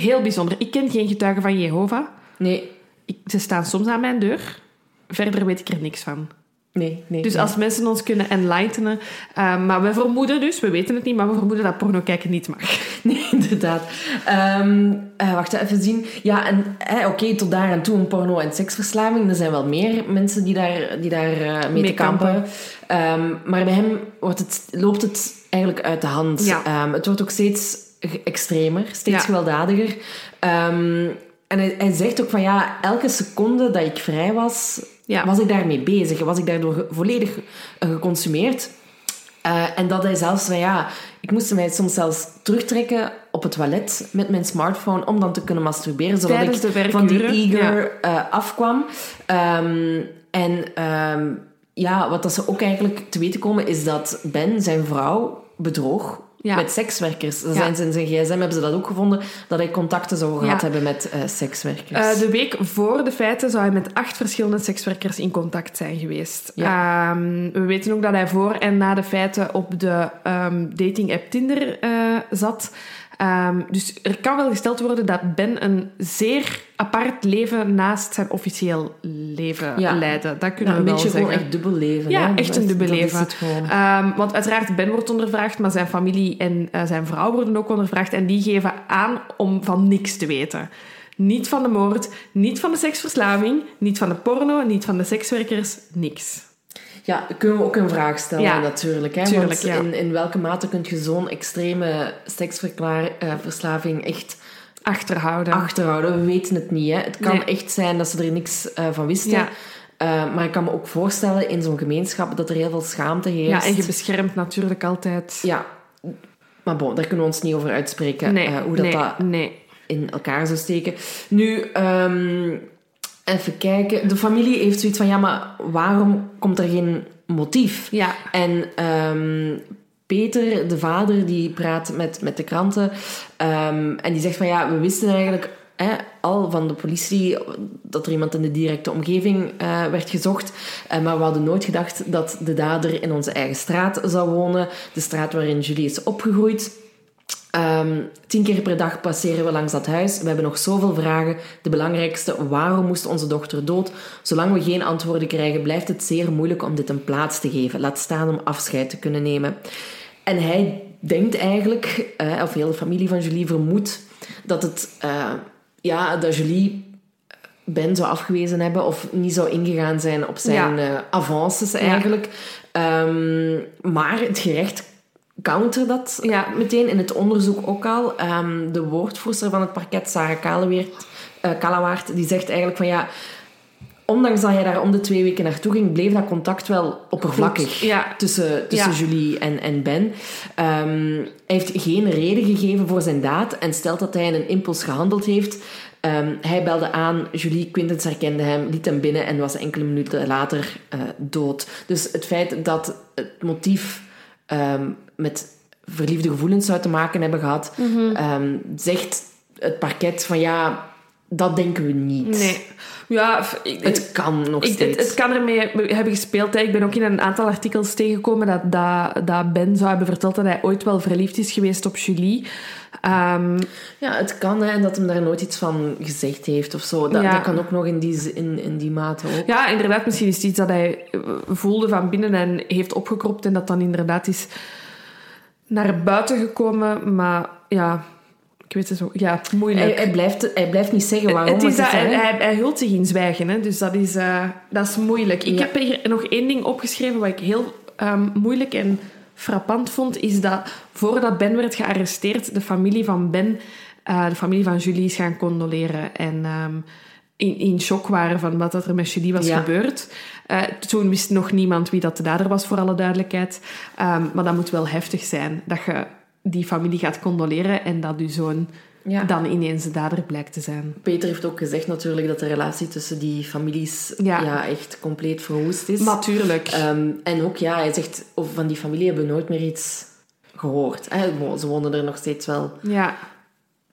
Heel bijzonder. Ik ken geen getuigen van Jehovah. Nee, Ik, ze staan soms aan mijn deur. Verder weet ik er niks van. nee, nee. Dus nee. als mensen ons kunnen enlightenen... eh, maar we vermoeden dus, we weten het niet, maar we vermoeden dat porno kijken niet mag. Nee, inderdaad. Ehm, eh, wacht even zien. Ja, en eh, oké, tot daar en toe een porno- en seksverslaving. Er zijn wel meer mensen die daar, die daar eh, mee, Mee te kampen. kampen. Ehm, maar bij hem wordt het, loopt het eigenlijk uit de hand. Ja. Ehm, het wordt ook steeds extremer, steeds Ja. gewelddadiger. Ehm, en hij, hij zegt ook van ja, elke seconde dat ik vrij was, Ja. was ik daarmee bezig. Was ik daardoor volledig eh, geconsumeerd. Uh, en dat hij zelfs van ja, ik moest mij soms zelfs terugtrekken op het toilet met mijn smartphone om dan te kunnen masturberen, zodat Tijdens ik van die eager uh, afkwam. Um, en um, ja, wat dat ze ook eigenlijk te weten komen is dat Ben zijn vrouw bedroog Ja. met sekswerkers. Ja. zijn ze in zijn gsm hebben ze dat ook gevonden, dat hij contacten zou gehad hebben met uh, sekswerkers. Eh, de week voor de feiten zou hij met acht verschillende sekswerkers in contact zijn geweest. Ehm, we weten ook dat hij voor en na de feiten op de ehm, dating-app Tinder eh, zat. Ehm, dus er kan wel gesteld worden dat Ben een zeer apart leven naast zijn officieel leven Ja. leidde. Dat kunnen Ja, een we wel beetje zeggen. gewoon echt dubbel leven. Ja, hè. echt Dat een dubbel leven. Ehm, want uiteraard, Ben wordt ondervraagd, maar zijn familie en eh, zijn vrouw worden ook ondervraagd. En die geven aan om van niks te weten. Niet van de moord, niet van de seksverslaving, niet van de porno, niet van de sekswerkers, niks. Ja, kunnen we ook een vraag stellen Ja, natuurlijk. Hè? tuurlijk, Want ja. in, in welke mate kun je zo'n extreme seksverslaving echt Achterhouden. achterhouden? We weten het niet. Hè? Het kan Nee. echt zijn dat ze er niks eh, van wisten. Ja. Eh, maar ik kan me ook voorstellen in zo'n gemeenschap dat er heel veel schaamte heerst. ja, en je beschermt natuurlijk altijd. Ja. Maar bon, daar kunnen we ons niet over uitspreken. nee, eh, hoe dat, nee, dat nee. in elkaar zou steken. Nu, ehm, even kijken. De familie heeft zoiets van, ja, maar waarom komt er geen motief? Ja. En ehm, Peter, de vader, die praat met, met de kranten. ehm, en die zegt van, ja, we wisten eigenlijk hè, al van de politie dat er iemand in de directe omgeving eh, werd gezocht. Eh, maar we hadden nooit gedacht dat de dader in onze eigen straat zou wonen. De straat waarin Julie is opgegroeid. Ehm, tien keer per dag passeren we langs dat huis. We hebben nog zoveel vragen. De belangrijkste, waarom moest onze dochter dood? Zolang we geen antwoorden krijgen, blijft het zeer moeilijk om dit een plaats te geven. Laat staan om afscheid te kunnen nemen. En hij denkt eigenlijk, eh, of heel de familie van Julie vermoedt, dat het, eh, ja, dat Julie Ben zou afgewezen hebben of niet zou ingegaan zijn op zijn Ja. eh, avances eigenlijk. Ehm, maar het gerecht counter dat Ja. meteen in het onderzoek ook al. Ehm, de woordvoerster van het parket, Sarah Kaleweert, eh, Kalawaard, die zegt eigenlijk van ja... Ondanks dat hij daar om de twee weken naartoe ging, bleef dat contact wel oppervlakkig ja. tussen, tussen Ja. Julie en, en Ben. Ehm, hij heeft geen reden gegeven voor zijn daad en stelt dat hij in een impuls gehandeld heeft. Ehm, hij belde aan, Julie Quintens herkende hem, liet hem binnen en was enkele minuten later eh, dood. Dus het feit dat het motief met verliefde gevoelens zou te maken hebben gehad, Mhm. ehm, zegt het parket van ja, dat denken we niet. Nee. Ja, ik- Het kan nog Ik, steeds. het, het kan ermee hebben gespeeld. Hè. Ik ben ook in een aantal artikels tegengekomen dat, dat, dat Ben zou hebben verteld dat hij ooit wel verliefd is geweest op Julie. Ehm, Ja, het kan hè, en dat hem daar nooit iets van gezegd heeft of zo. Dat, Ja. dat kan ook nog in die, in, in die mate ook. ja, inderdaad, misschien is het iets dat hij eh, voelde van binnen en heeft opgekropt en dat dan inderdaad is naar buiten gekomen. Maar ja, ik weet het zo. Ja, moeilijk. Hij, hij, blijft, hij blijft niet zeggen waarom. het is dat, hij, hij, zich in zwijgen, hè? dus dat is, eh, dat is moeilijk. Ik Ja. heb hier nog één ding opgeschreven wat ik heel ehm, moeilijk en frappant vond, is dat voordat Ben werd gearresteerd, de familie van Ben, eh, de familie van Julie is gaan condoleren en ehm, in, in shock waren van wat er met Julie was Ja. gebeurd. Eh, toen wist nog niemand wie dat de dader was, voor alle duidelijkheid. Ehm, maar dat moet wel heftig zijn, dat je die familie gaat condoleren en dat uw zoon Ja. dan ineens de dader blijkt te zijn. Peter heeft ook gezegd natuurlijk dat de relatie tussen die families ja. Ja. echt compleet verwoest is. Natuurlijk. Ehm, en ook, ja, hij zegt, van die familie hebben we nooit meer iets gehoord. Hè? Ze wonen er nog steeds wel ja,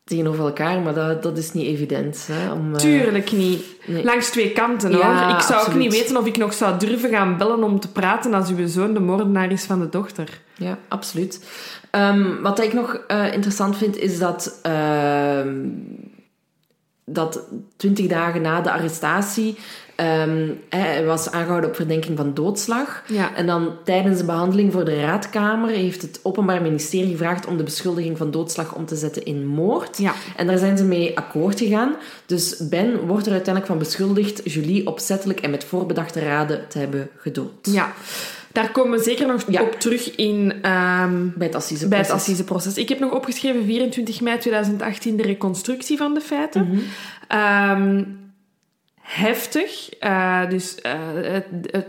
tegenover elkaar, maar dat, dat is niet evident. Hè? Om, eh, tuurlijk niet. nee. Langs twee kanten Ja, hoor. Ik zou ook niet weten of ik nog zou durven gaan bellen om te praten als uw zoon de moordenaar is van de dochter. Ja, absoluut. Ehm, wat ik nog eh, interessant vind, is dat, ehm, dat twintig dagen na de arrestatie ehm, hij was aangehouden op verdenking van doodslag. Ja. En dan tijdens de behandeling voor de raadkamer heeft het Openbaar Ministerie gevraagd om de beschuldiging van doodslag om te zetten in moord. Ja. En daar zijn ze mee akkoord gegaan. Dus Ben wordt er uiteindelijk van beschuldigd Julie opzettelijk en met voorbedachte raden te hebben gedood. Ja. Daar komen we zeker nog Ja. op terug in, ehm, Bij het assiseproces. bij het assiseproces. Ik heb nog opgeschreven 24 mei 2018 de reconstructie van de feiten. Ehm, heftig. Uh, dus uh,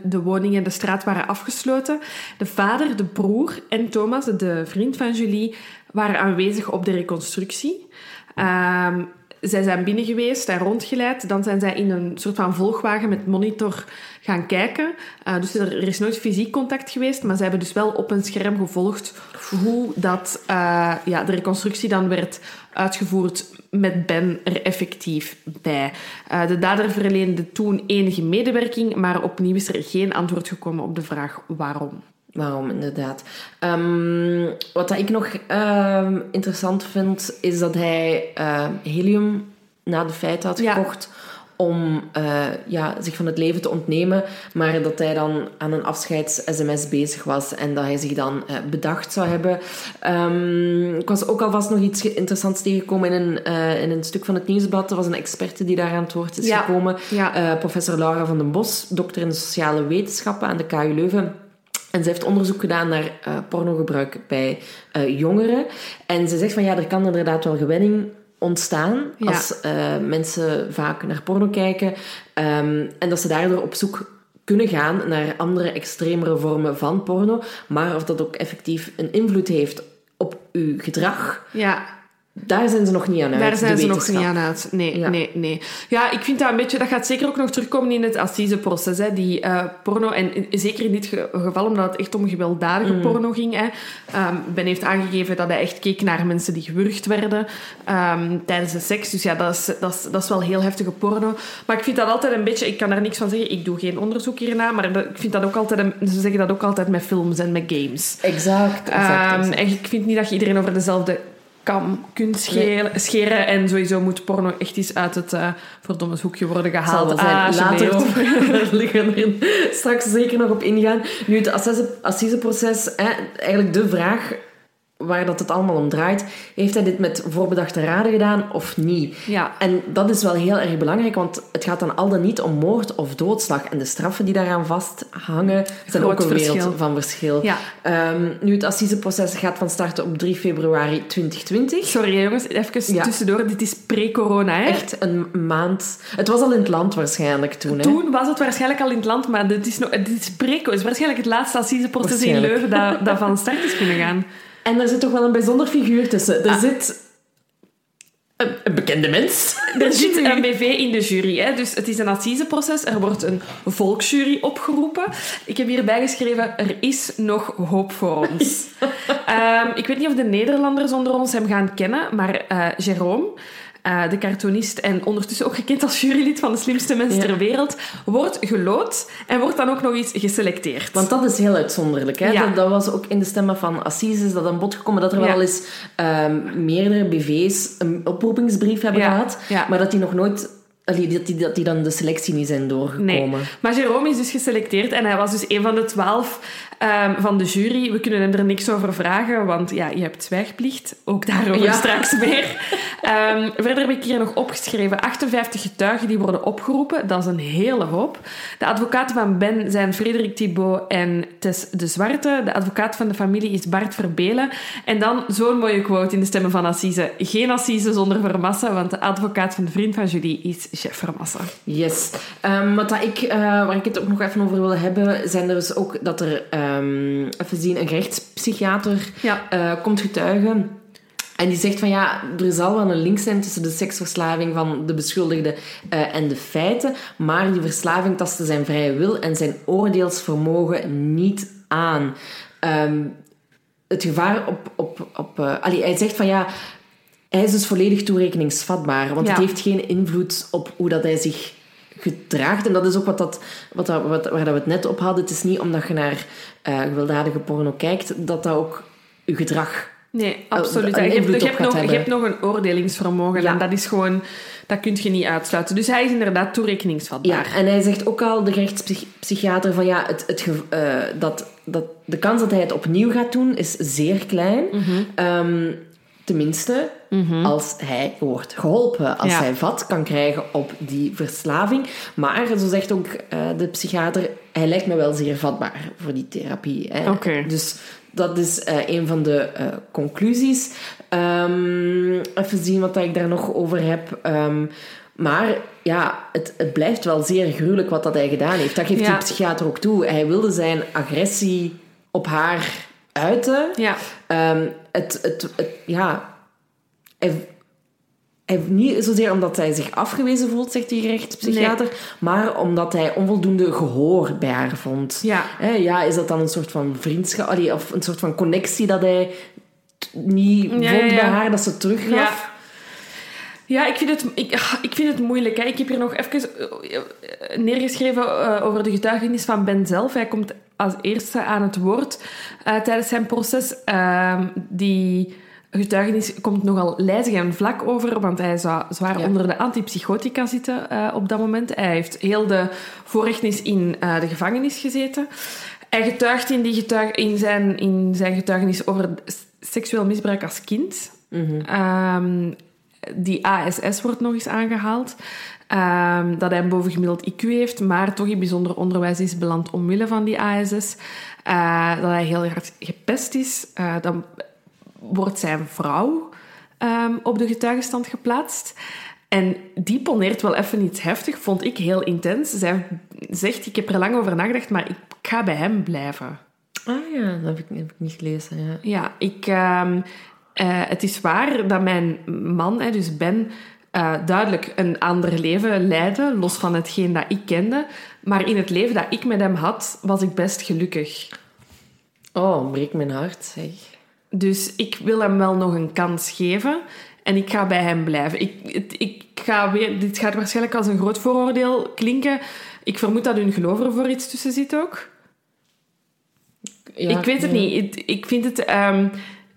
de woning en de straat waren afgesloten. De vader, de broer en Thomas, de vriend van Julie, waren aanwezig op de reconstructie. Uh, zij zijn binnen geweest en rondgeleid. Dan zijn zij in een soort van volgwagen met monitor gaan kijken. Uh, dus er, is nooit fysiek contact geweest, maar ze hebben dus wel op een scherm gevolgd hoe dat, ja, de reconstructie dan werd uitgevoerd met Ben er effectief bij. Uh, de dader verleende toen enige medewerking, maar opnieuw is er geen antwoord gekomen op de vraag waarom. Waarom, inderdaad. Um, wat ik nog um, interessant vind, is dat hij uh, helium na de feiten had gekocht om uh, ja, zich van het leven te ontnemen, maar dat hij dan aan een afscheids-sms bezig was en dat hij zich dan uh, bedacht zou hebben. Um, ik was ook alvast nog iets interessants tegengekomen in een, uh, in een stuk van het Nieuwsblad. Er was een experte die daar aan het woord is ja. gekomen. Ja. professor Laura van den Bos, dokter in de sociale wetenschappen aan de KU Leuven. En ze heeft onderzoek gedaan naar pornogebruik bij jongeren. En ze zegt van ja, er kan inderdaad wel gewenning ontstaan ja. als uh, mensen vaak naar porno kijken. Um, en dat ze daardoor op zoek kunnen gaan naar andere extremere vormen van porno. Maar of dat ook effectief een invloed heeft op uw gedrag. Ja. Daar zijn ze nog niet aan uit. Daar zijn de ze nog niet aan uit. Nee, Ja. nee, nee. Ja, ik vind dat een beetje... Dat gaat zeker ook nog terugkomen in het assiseproces. Hè. Die eh, porno... En zeker in dit ge- geval, omdat het echt om gewelddadige Mm. porno ging. Hè. Ehm, ben heeft aangegeven dat hij echt keek naar mensen die gewurgd werden ehm, tijdens de seks. Dus ja, dat is, dat, is, dat is wel heel heftige porno. Maar ik vind dat altijd een beetje... Ik kan daar niks van zeggen. Ik doe geen onderzoek hierna. Maar dat- ik vind dat ook altijd... Een, ze zeggen dat ook altijd met films en met games. Exact, exact, Ehm, exact. en ik vind niet dat je iedereen over dezelfde kam kunt scheren. scheren en sowieso moet porno echt eens uit het uh, verdomme hoekje worden zal gehaald. wel zijn. Ah, Later liggen er straks zeker nog op ingaan. Nu, het assise- assiseproces, hè, eigenlijk de vraag waar dat het allemaal om draait. Heeft hij dit met voorbedachte raden gedaan of niet? Ja. En dat is wel heel erg belangrijk, want het gaat dan al dan niet om moord of doodslag. En de straffen die daaraan vasthangen zijn Groot ook een wereld verschil. van verschil. Ja. Ehm, nu, het assiseproces gaat van start op 3 februari 2020. Sorry jongens, even Ja. tussendoor. Dit is pre-corona. Hè? Echt een maand. Het was al in het land waarschijnlijk toen. Hè? Toen was het waarschijnlijk al in het land, maar dit is, nog, dit is pre Het is waarschijnlijk het laatste assiseproces in. Leuven dat, dat van start is kunnen gaan. En er zit toch wel een bijzonder figuur tussen. Er Ah. zit een, bekende mens. Er zit een BV in de jury, hè? dus het is een assiseproces. Er wordt een volksjury opgeroepen. Ik heb hierbij geschreven, er is nog hoop voor ons. Ehm, ik weet niet of de Nederlanders onder ons hem gaan kennen, maar Jérôme, eh, de cartoonist en ondertussen ook gekend als jurylid van de slimste mensen Ja. ter wereld, wordt gelood en wordt dan ook nog eens geselecteerd. Want dat is heel uitzonderlijk. Hè? Ja. Dat, dat was ook in de stemmen van Assise is dat aan bod gekomen. Dat er Ja. wel eens ehm, meerdere BV's een oproepingsbrief hebben gehad. Maar dat die nog nooit... allee, dat, die, dat die dan de selectie niet zijn doorgekomen. Nee. Maar Jerome is dus geselecteerd en hij was dus een van de twaalf ehm, van de jury. We kunnen hem er niks over vragen, want ja, je hebt zwijgplicht. Ook daarover Ja. straks meer. Ehm, verder heb ik hier nog opgeschreven 58 getuigen die worden opgeroepen. Dat is een hele hoop. De advocaten van Ben zijn Frederik Thibault en Tess de Zwarte. De advocaat van de familie is Bart Verbelen. En dan zo'n mooie quote in de stemmen van Assise. Geen Assise zonder Vermassa, want de advocaat van de vriend van Julie is chef Vermassa. Yes. Ehm, wat dat ik, eh, waar ik het ook nog even over wil hebben, zijn er dus ook dat er, ehm, even zien, een rechtspsychiater Ja. eh, komt getuigen. En die zegt van ja, er zal wel een link zijn tussen de seksverslaving van de beschuldigde eh, en de feiten, maar die verslaving tastte zijn vrije wil en zijn oordeelsvermogen niet aan. Ehm, het gevaar op... op, op eh, allee, hij zegt van ja, hij is dus volledig toerekeningsvatbaar, want Ja. het heeft geen invloed op hoe dat hij zich gedraagt. En dat is ook wat dat, wat dat, wat, waar dat we het net op hadden. Het is niet omdat je naar eh, gewelddadige porno kijkt, dat dat ook je gedrag... Nee, absoluut. een je, hebt, je, hebt nog, je hebt nog een oordelingsvermogen Ja. en dat is gewoon... Dat kun je niet uitsluiten. Dus hij is inderdaad toerekeningsvatbaar. Ja, en hij zegt ook al, de rechtspsychiater, van ja, het, het, eh, dat, dat de kans dat hij het opnieuw gaat doen is zeer klein. Mhm. Ehm, tenminste, als hij wordt geholpen. Als Ja. hij vat kan krijgen op die verslaving. Maar, zo zegt ook eh, de psychiater, hij lijkt me wel zeer vatbaar voor die therapie. Hè. Oké. Dus dat is eh, een van de eh, conclusies. Ehm, even zien wat ik daar nog over heb. Ehm, maar ja, het, het blijft wel zeer gruwelijk wat dat hij gedaan heeft. Dat geeft Ja. die psychiater ook toe. Hij wilde zijn agressie op haar uiten. Ja. Ehm, het, het, het, ja, hij, hij, niet zozeer omdat hij zich afgewezen voelt, zegt die rechtspsychiater, maar omdat hij onvoldoende gehoor bij haar vond. Ja. Hè, ja, is dat dan een soort van vriendschap, allee, of een soort van connectie dat hij niet Ja, vond ja, bij haar, dat ze teruggaf? Ja. Ja, ik vind het, ik, ik vind het moeilijk. Hè. Ik heb hier nog even eh, eh, neergeschreven eh, over de getuigenis van Ben zelf. Hij komt als eerste aan het woord eh, tijdens zijn proces. Ehm, die getuigenis komt nogal lijzig en vlak over, want hij zou zwaar Ja. onder de antipsychotica zitten eh, op dat moment. Hij heeft heel de voorrechtenis in eh, de gevangenis gezeten. Hij getuigt in, die getuig, in, zijn, in zijn getuigenis over seksueel misbruik als kind. Ehm, die ASS wordt nog eens aangehaald. Ehm, dat hij een bovengemiddeld IQ heeft, maar toch in bijzonder onderwijs is beland omwille van die ASS. Eh, dat hij heel hard gepest is. Eh, dan wordt zijn vrouw ehm, op de getuigenstand geplaatst. En die poneert wel even iets heftig, vond ik heel intens. Zij zegt, ik heb er lang over nagedacht, maar ik ga bij hem blijven. Ah ja, dat heb ik, heb ik niet gelezen. Ja. Ja, ik, ehm, eh, het is waar dat mijn man, dus Ben, eh, duidelijk een ander leven leidde, los van hetgeen dat ik kende. Maar in het leven dat ik met hem had, was ik best gelukkig. Oh, breek mijn hart, zeg. Dus ik wil hem wel nog een kans geven en ik ga bij hem blijven. Ik, het- ik ga weer, dit gaat waarschijnlijk als een groot vooroordeel klinken. Ik vermoed dat hun geloof er voor iets tussen zit ook. Ja, ik weet het niet. Ik vind het, ehm,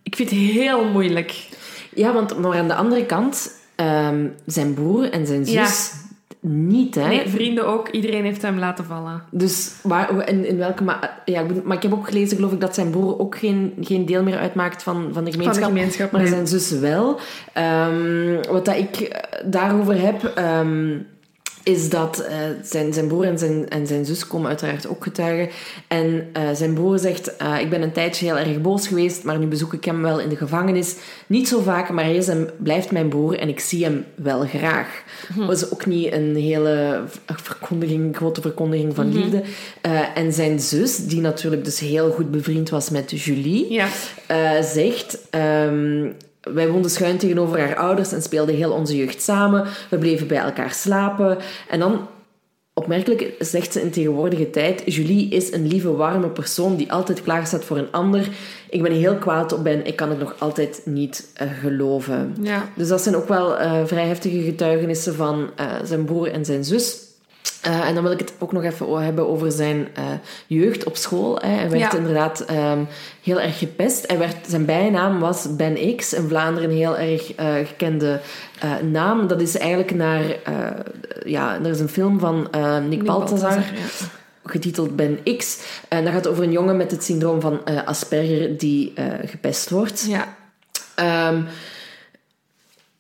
ik vind het heel moeilijk. Ja, want maar aan de andere kant, ehm, zijn broer en zijn zus niet, hè? Nee, vrienden ook. Iedereen heeft hem laten vallen. Dus waar, in, in welke... Ma ja, maar ik heb ook gelezen, geloof ik, dat zijn broer ook geen, geen deel meer uitmaakt van, van de gemeenschap. gemeenschap, maar nee. zijn zus wel. Ehm, wat dat ik eh, daarover heb... ehm, is dat eh, zijn, zijn broer en zijn, en zijn zus komen uiteraard ook getuigen. En eh, zijn broer zegt, eh, ik ben een tijdje heel erg boos geweest, maar nu bezoek ik hem wel in de gevangenis. Niet zo vaak, maar hij is en blijft mijn broer en ik zie hem wel graag. Dat is ook niet een hele verkondiging, grote verkondiging van liefde. Eh, en zijn zus, die natuurlijk dus heel goed bevriend was met Julie, Ja. zegt... ehm, wij woonden schuin tegenover haar ouders en speelden heel onze jeugd samen. We bleven bij elkaar slapen. En dan, opmerkelijk, zegt ze in tegenwoordige tijd... Julie is een lieve, warme persoon die altijd klaar staat voor een ander. Ik ben heel kwaad op Ben. Ik kan het nog altijd niet eh, geloven. Ja. Dus dat zijn ook wel eh, vrij heftige getuigenissen van eh, zijn broer en zijn zus. Eh, en dan wil ik het ook nog even hebben over zijn eh, jeugd op school. Hè. Hij werd Ja. inderdaad ehm, heel erg gepest. Hij werd, zijn bijnaam was Ben X, in Vlaanderen een heel erg eh, gekende naam. Dat is eigenlijk naar... ja, er is een film van Nick, Nick Balthazar, Balthazar, ja. getiteld Ben X. En dat gaat over een jongen met het syndroom van Asperger die gepest wordt. Ja. Ehm,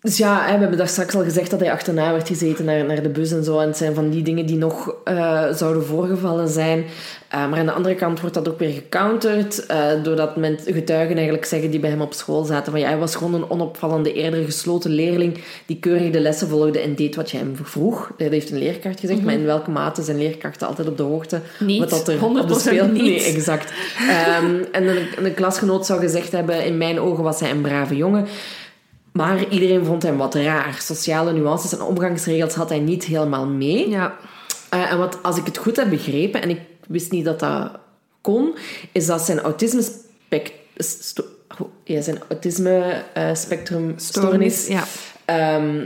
dus ja, we hebben daar straks al gezegd dat hij achterna werd gezeten naar, naar de bus en zo. En het zijn van die dingen die nog eh, zouden voorgevallen zijn. Eh, maar aan de andere kant wordt dat ook weer gecounterd. eh, doordat men, getuigen eigenlijk zeggen die bij hem op school zaten. Van ja, hij was gewoon een onopvallende, eerder gesloten leerling. Die keurig de lessen volgde en deed wat je hem vroeg. Dat heeft een leerkracht gezegd. Maar in welke mate zijn leerkrachten altijd op de hoogte? Niet. Wat dat er 100% op de speel... niet. Nee, exact. Ehm, en een, een klasgenoot zou gezegd hebben... In mijn ogen was hij een brave jongen. Maar iedereen vond hem wat raar. Sociale nuances en omgangsregels had hij niet helemaal mee. Ja. Eh, en wat, als ik het goed heb begrepen, en ik wist niet dat dat kon, is dat zijn autisme ja, zijn autisme eh, spectrum stoornis, Ja. ehm,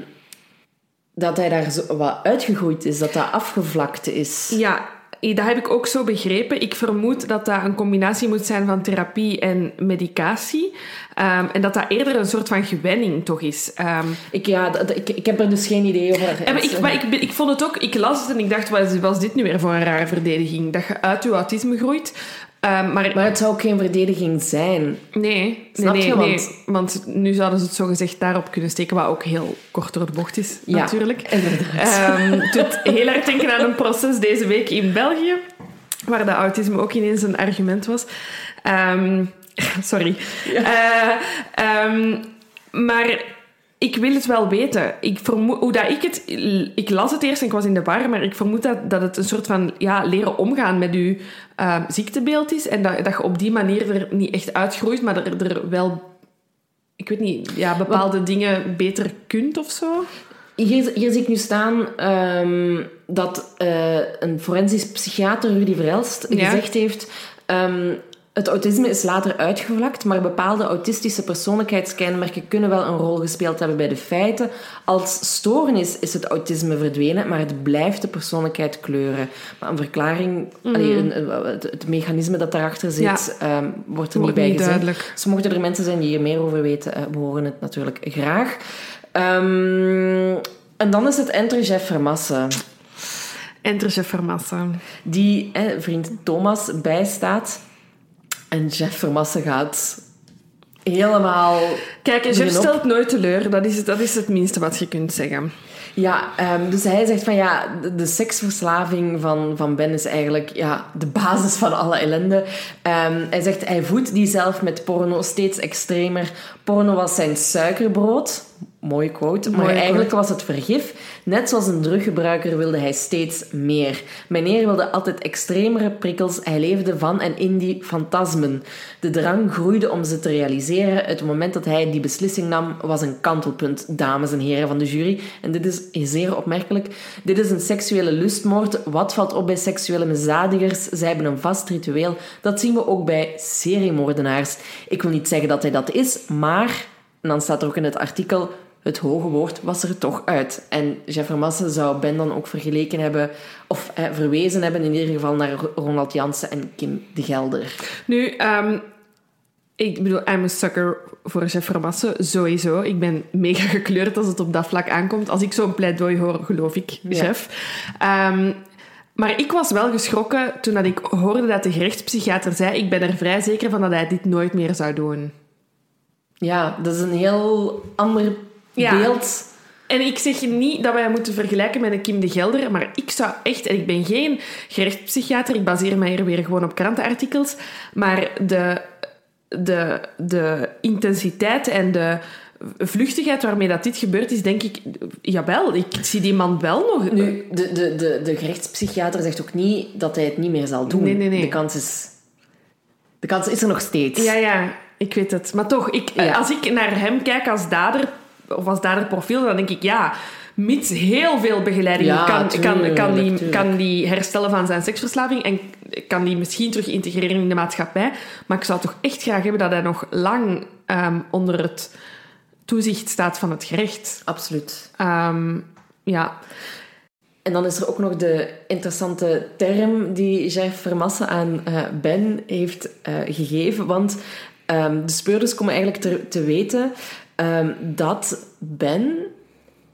dat hij daar zo wat uitgegroeid is, dat dat afgevlakt is. Ja, dat heb ik ook zo begrepen. Ik vermoed dat dat een combinatie moet zijn van therapie en medicatie. Ehm, en dat dat eerder een soort van gewenning toch is. Ehm, Ik, ja, dat- ik, ik heb er dus geen idee over. en maar ik, maar ik, ik vond het ook, ik las het en ik dacht, wat is- was dit nu weer voor een rare verdediging? Dat je uit je autisme groeit. Ehm, maar, Maar het zou ook geen verdediging zijn. nee, Snap nee, je? nee. Want- Want nu zouden ze het zogezegd daarop kunnen steken, wat ook heel kort door de bocht is, Ja, natuurlijk. inderdaad. Het doet heel erg denken aan een proces deze week in België, waar de autisme ook ineens een argument was. Ehm, sorry. Eh, maar ik wil het wel weten. Ik vermoed, hoe dat ik het... Ik las het eerst en ik was in de war, maar ik vermoed dat, dat het een soort van ja, leren omgaan met je uh, ziektebeeld is. En dat, dat je op die manier er niet echt uitgroeit, maar er, er wel... Ik weet niet, ja, bepaalde dingen beter kunt of zo. Hier, hier zie ik nu staan um, dat uh, een forensisch psychiater, Rudy Verelst, ja. gezegd heeft... Um, het autisme is later uitgevlakt, maar bepaalde autistische persoonlijkheidskenmerken kunnen wel een rol gespeeld hebben bij de feiten. Als stoornis is het autisme verdwenen, maar het blijft de persoonlijkheid kleuren. Maar een verklaring, mm. allee, een, het, het, mechanisme dat daarachter zit, ja. um, wordt er wordt niet bij gezegd. Duidelijk. Dus mochten er mensen zijn die hier meer over weten, uh, we horen het natuurlijk graag. Um, en dan is het Enter Jeff Vermassen. Enter Jeff Vermassen. Die eh, vriend Thomas bijstaat. En Jeff Vermassen gaat helemaal... Kijk, Jeff stelt nooit teleur. Dat is, dat is het minste wat je kunt zeggen. Ja, um, dus hij zegt van ja, de, de, seksverslaving van, van Ben is eigenlijk ja, de basis van alle ellende. Um, hij zegt hij voedt die zelf met porno steeds extremer. Porno was zijn suikerbrood. Mooie quote. Maar eigenlijk quote. was het vergif. Net zoals een druggebruiker wilde hij steeds meer. Meneer wilde altijd extremere prikkels. Hij leefde van en in die fantasmen. De drang groeide om ze te realiseren. Het moment dat hij die beslissing nam, was een kantelpunt, dames en heren van de jury. En dit is zeer opmerkelijk. Dit is een seksuele lustmoord. Wat valt op bij seksuele misdadigers? Zij hebben een vast ritueel. Dat zien we ook bij seriemoordenaars. Ik wil niet zeggen dat hij dat is, maar... En dan staat er ook in het artikel het hoge woord was er toch uit. En Jeff Vermassen zou Ben dan ook vergeleken hebben, of eh, verwezen hebben in ieder geval naar Ronald Jansen en Kim de Gelder. Nu, um, ik bedoel, I'm a sucker voor Jeff Vermassen, sowieso. Ik ben mega gekleurd als het op dat vlak aankomt. Als ik zo'n pleidooi hoor, geloof ik, Jeff. Ja. Um, maar ik was wel geschrokken toen dat ik hoorde dat de gerechtspsychiater zei ik ben er vrij zeker van dat hij dit nooit meer zou doen. Ja, dat is een heel ander ja. beeld. En ik zeg niet dat wij moeten vergelijken met een Kim de Gelder, maar ik zou echt, en ik ben geen gerechtspsychiater, ik baseer mij hier weer gewoon op krantenartikels, maar de, de, de intensiteit en de vluchtigheid waarmee dat dit gebeurd is, denk ik, jawel, ik zie die man wel nog. Nu, de, de, de, de gerechtspsychiater zegt ook niet dat hij het niet meer zal doen. Nee, nee, nee. De kans is, de kans is er nog steeds. Ja, ja, ik weet het. Maar toch, ik, ja. als ik naar hem kijk als dader, of als daar het profiel, dan denk ik ja, mits heel veel begeleiding ja, kan, tuurlijk, kan, kan, die, kan die herstellen van zijn seksverslaving en kan die misschien terug integreren in de maatschappij. Maar ik zou toch echt graag hebben dat hij nog lang um, onder het toezicht staat van het gerecht. Absoluut. Um, ja. En dan is er ook nog de interessante term die Jeff Vermassen aan uh, Ben heeft uh, gegeven. Want um, de speurders komen eigenlijk te, te weten um, dat Ben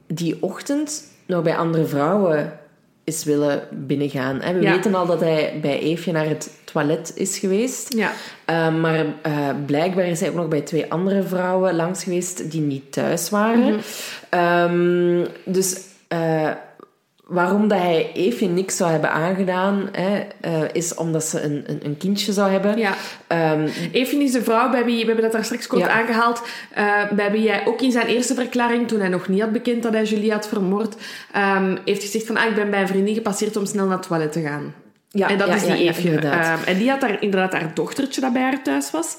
die ochtend nog bij andere vrouwen is willen binnengaan. We ja. weten al dat hij bij Eefje naar het toilet is geweest. Ja. Uh, maar uh, blijkbaar is hij ook nog bij twee andere vrouwen langs geweest die niet thuis waren. Mm -hmm. um, dus uh, waarom dat hij Eefje niks zou hebben aangedaan, hè, uh, is omdat ze een, een, een, kindje zou hebben. Ja. Um, is de vrouw bij wie, we hebben dat daar straks kort ja. aangehaald, uh, bij wie jij ook in zijn eerste verklaring, toen hij nog niet had bekend dat hij Julie had vermoord, um, heeft gezegd van, ah, ik ben bij een vriendin gepasseerd om snel naar het toilet te gaan. Ja, en dat ja, is die ja, Eefje. um, en die had daar inderdaad haar dochtertje dat bij haar thuis was.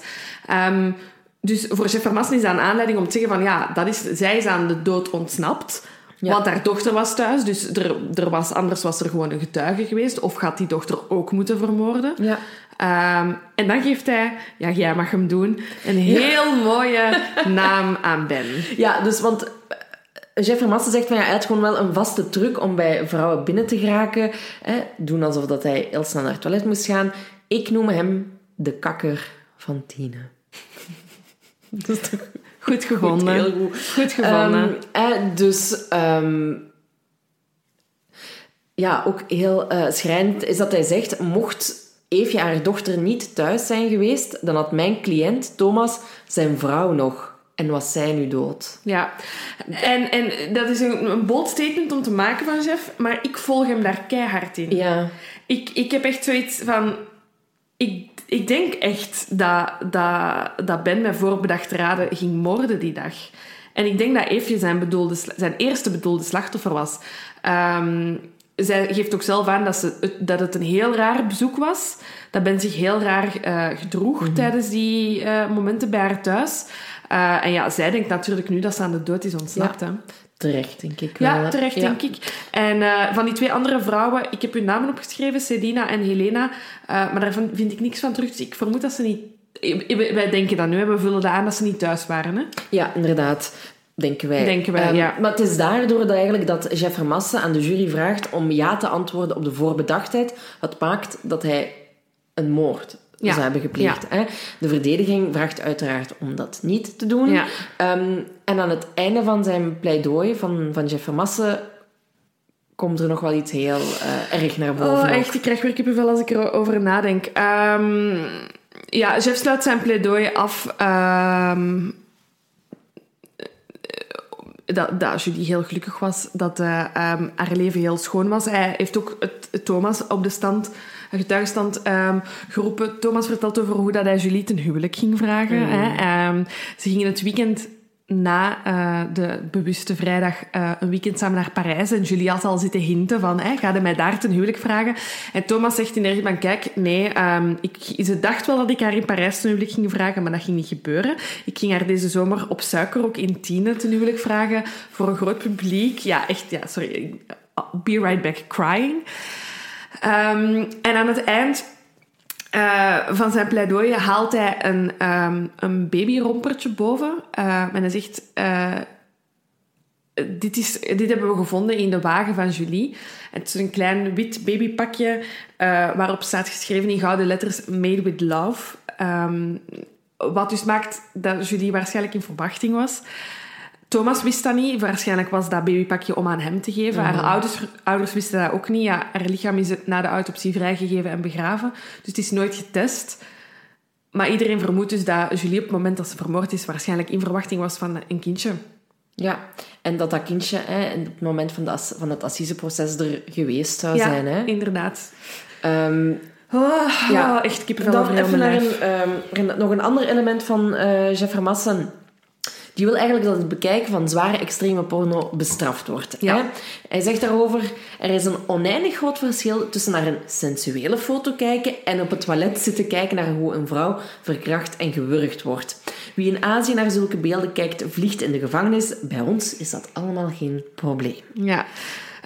Um, dus voor chef Vermassen is dat een aanleiding om te zeggen van, ja, dat is, zij is aan de dood ontsnapt. Ja. Want haar dochter was thuis, dus er, er was, anders was er gewoon een getuige geweest. Of gaat die dochter ook moeten vermoorden? Ja. Um, en dan geeft hij, ja, jij mag hem doen, een heel ja. mooie naam aan Ben. Ja, dus want Jeffrey Massen zegt van ja, hij had gewoon wel een vaste truc om bij vrouwen binnen te geraken. Hè, doen alsof dat hij heel snel naar het toilet moest gaan. Ik noem hem de kakker van Tine. dat is toch Goed gevonden. Goed, heel goed. Goed gevonden. Um, eh, dus um, ja, ook heel uh, schrijnend is dat hij zegt: mocht Eefje haar dochter niet thuis zijn geweest, dan had mijn cliënt Thomas zijn vrouw nog. En was zij nu dood? Ja, en, en dat is een, een bold statement om te maken van Jeff, maar ik volg hem daar keihard in. Ja. Ik, ik heb echt zoiets van... Ik ik denk echt dat, dat, dat Ben met voorbedachte raden ging moorden die dag. en ik denk dat Eefje zijn, bedoelde, zijn eerste bedoelde slachtoffer was. Ehm, zij geeft ook zelf aan dat, ze, dat het een heel raar bezoek was. Dat Ben zich heel raar uh, gedroeg mhm. tijdens die uh, momenten bij haar thuis. Uh, en ja, zij denkt natuurlijk nu dat ze aan de dood is ontsnapt. Ja. Terecht, denk ik. Wel. Ja, terecht, denk ik. En uh, van die twee andere vrouwen, ik heb hun namen opgeschreven, Sedina en Helena, uh, maar daarvan vind ik niks van terug. Dus ik vermoed dat ze niet... Wij denken dat nu, we vullen dat aan dat ze niet thuis waren. Hè? Ja, inderdaad. Denken wij. Denken wij, um, ja. Maar het is daardoor dat, eigenlijk dat Jeff aan de jury vraagt om ja te antwoorden op de voorbedachtheid. Wat maakt dat hij een moord ja. zou hebben gepleegd. Hè? De verdediging vraagt uiteraard om dat niet te doen. Ja. Um, en aan het einde van zijn pleidooi van, van Jeff Vermassen komt er nog wel iets heel uh, erg naar boven. Oh, echt, ik krijg weer kippenvel als ik erover nadenk. Um, ja, Jeff sluit zijn pleidooi af um, dat, dat Julie heel gelukkig was, dat uh, um, haar leven heel schoon was. Hij heeft ook het, Thomas op de stand, getuigenstand um, geroepen. Thomas vertelt over hoe dat hij Julie ten huwelijk ging vragen. Mm. Hè. Um, ze gingen het weekend na uh, de bewuste vrijdag uh, een weekend samen naar Parijs. En Julie had al zitten hinten van, hey, ga je mij daar ten huwelijk vragen? En Thomas zegt in de van, kijk, nee, um, ik, ze dacht wel dat ik haar in Parijs ten huwelijk ging vragen, maar dat ging niet gebeuren. Ik ging haar deze zomer op suiker ook in Tiene ten huwelijk vragen voor een groot publiek. Ja, echt, ja, sorry. Be right back crying. Um, en aan het eind uh, van zijn pleidooi haalt hij een, um, een babyrompertje boven. Uh, en hij zegt... Uh, dit, is, dit hebben we gevonden in de wagen van Julie. Het is een klein wit babypakje waarop staat geschreven in gouden letters Made with Love. Um, wat dus maakt dat Julie waarschijnlijk in verwachting was. Thomas wist dat niet. Waarschijnlijk was dat babypakje om aan hem te geven. Haar mhm. ouders, ouders wisten dat ook niet. Ja, haar lichaam is na de autopsie vrijgegeven en begraven. Dus het is nooit getest. Maar iedereen vermoedt dus dat Julie op het moment dat ze vermoord is... waarschijnlijk in verwachting was van een kindje. Ja, en dat dat kindje hè, op het moment van, de, van het assiseproces er geweest zou zijn. Hè? inderdaad. Um, oh, ja, oh, echt kippenvel Dan even um, nog een ander element van uh, Jeff Massen die wil eigenlijk dat het bekijken van zware extreme porno bestraft wordt. Ja. Hij zegt daarover, er is een oneindig groot verschil tussen naar een sensuele foto kijken en op het toilet zitten kijken naar hoe een vrouw verkracht en gewurgd wordt. Wie in Azië naar zulke beelden kijkt, vliegt in de gevangenis. Bij ons is dat allemaal geen probleem. Ja.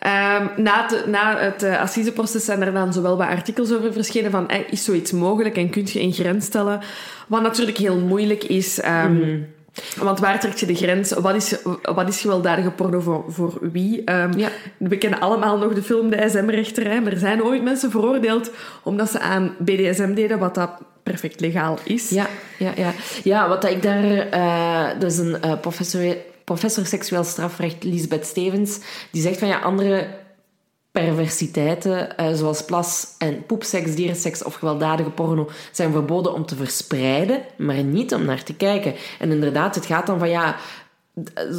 Um, na, het, na het uh, assiseproces zijn er dan zowel wat artikels over verschenen van is zoiets mogelijk en kun je een grens stellen? Wat natuurlijk heel moeilijk is. Um, want waar trek je de grens? Wat is, wat is gewelddadige porno voor, voor wie? Um, ja. We kennen allemaal nog de film De SM-rechter. Er zijn ooit mensen veroordeeld omdat ze aan BDSM deden, wat dat perfect legaal is. Ja, ja, ja. ja wat ik daar... Uh, is een uh, professor, professor seksueel strafrecht, Lisbeth Stevens, die zegt van ja, andere perversiteiten, uh, zoals plas- en poepseks, dierenseks of gewelddadige porno, zijn verboden om te verspreiden, maar niet om naar te kijken. En inderdaad, het gaat dan van ja,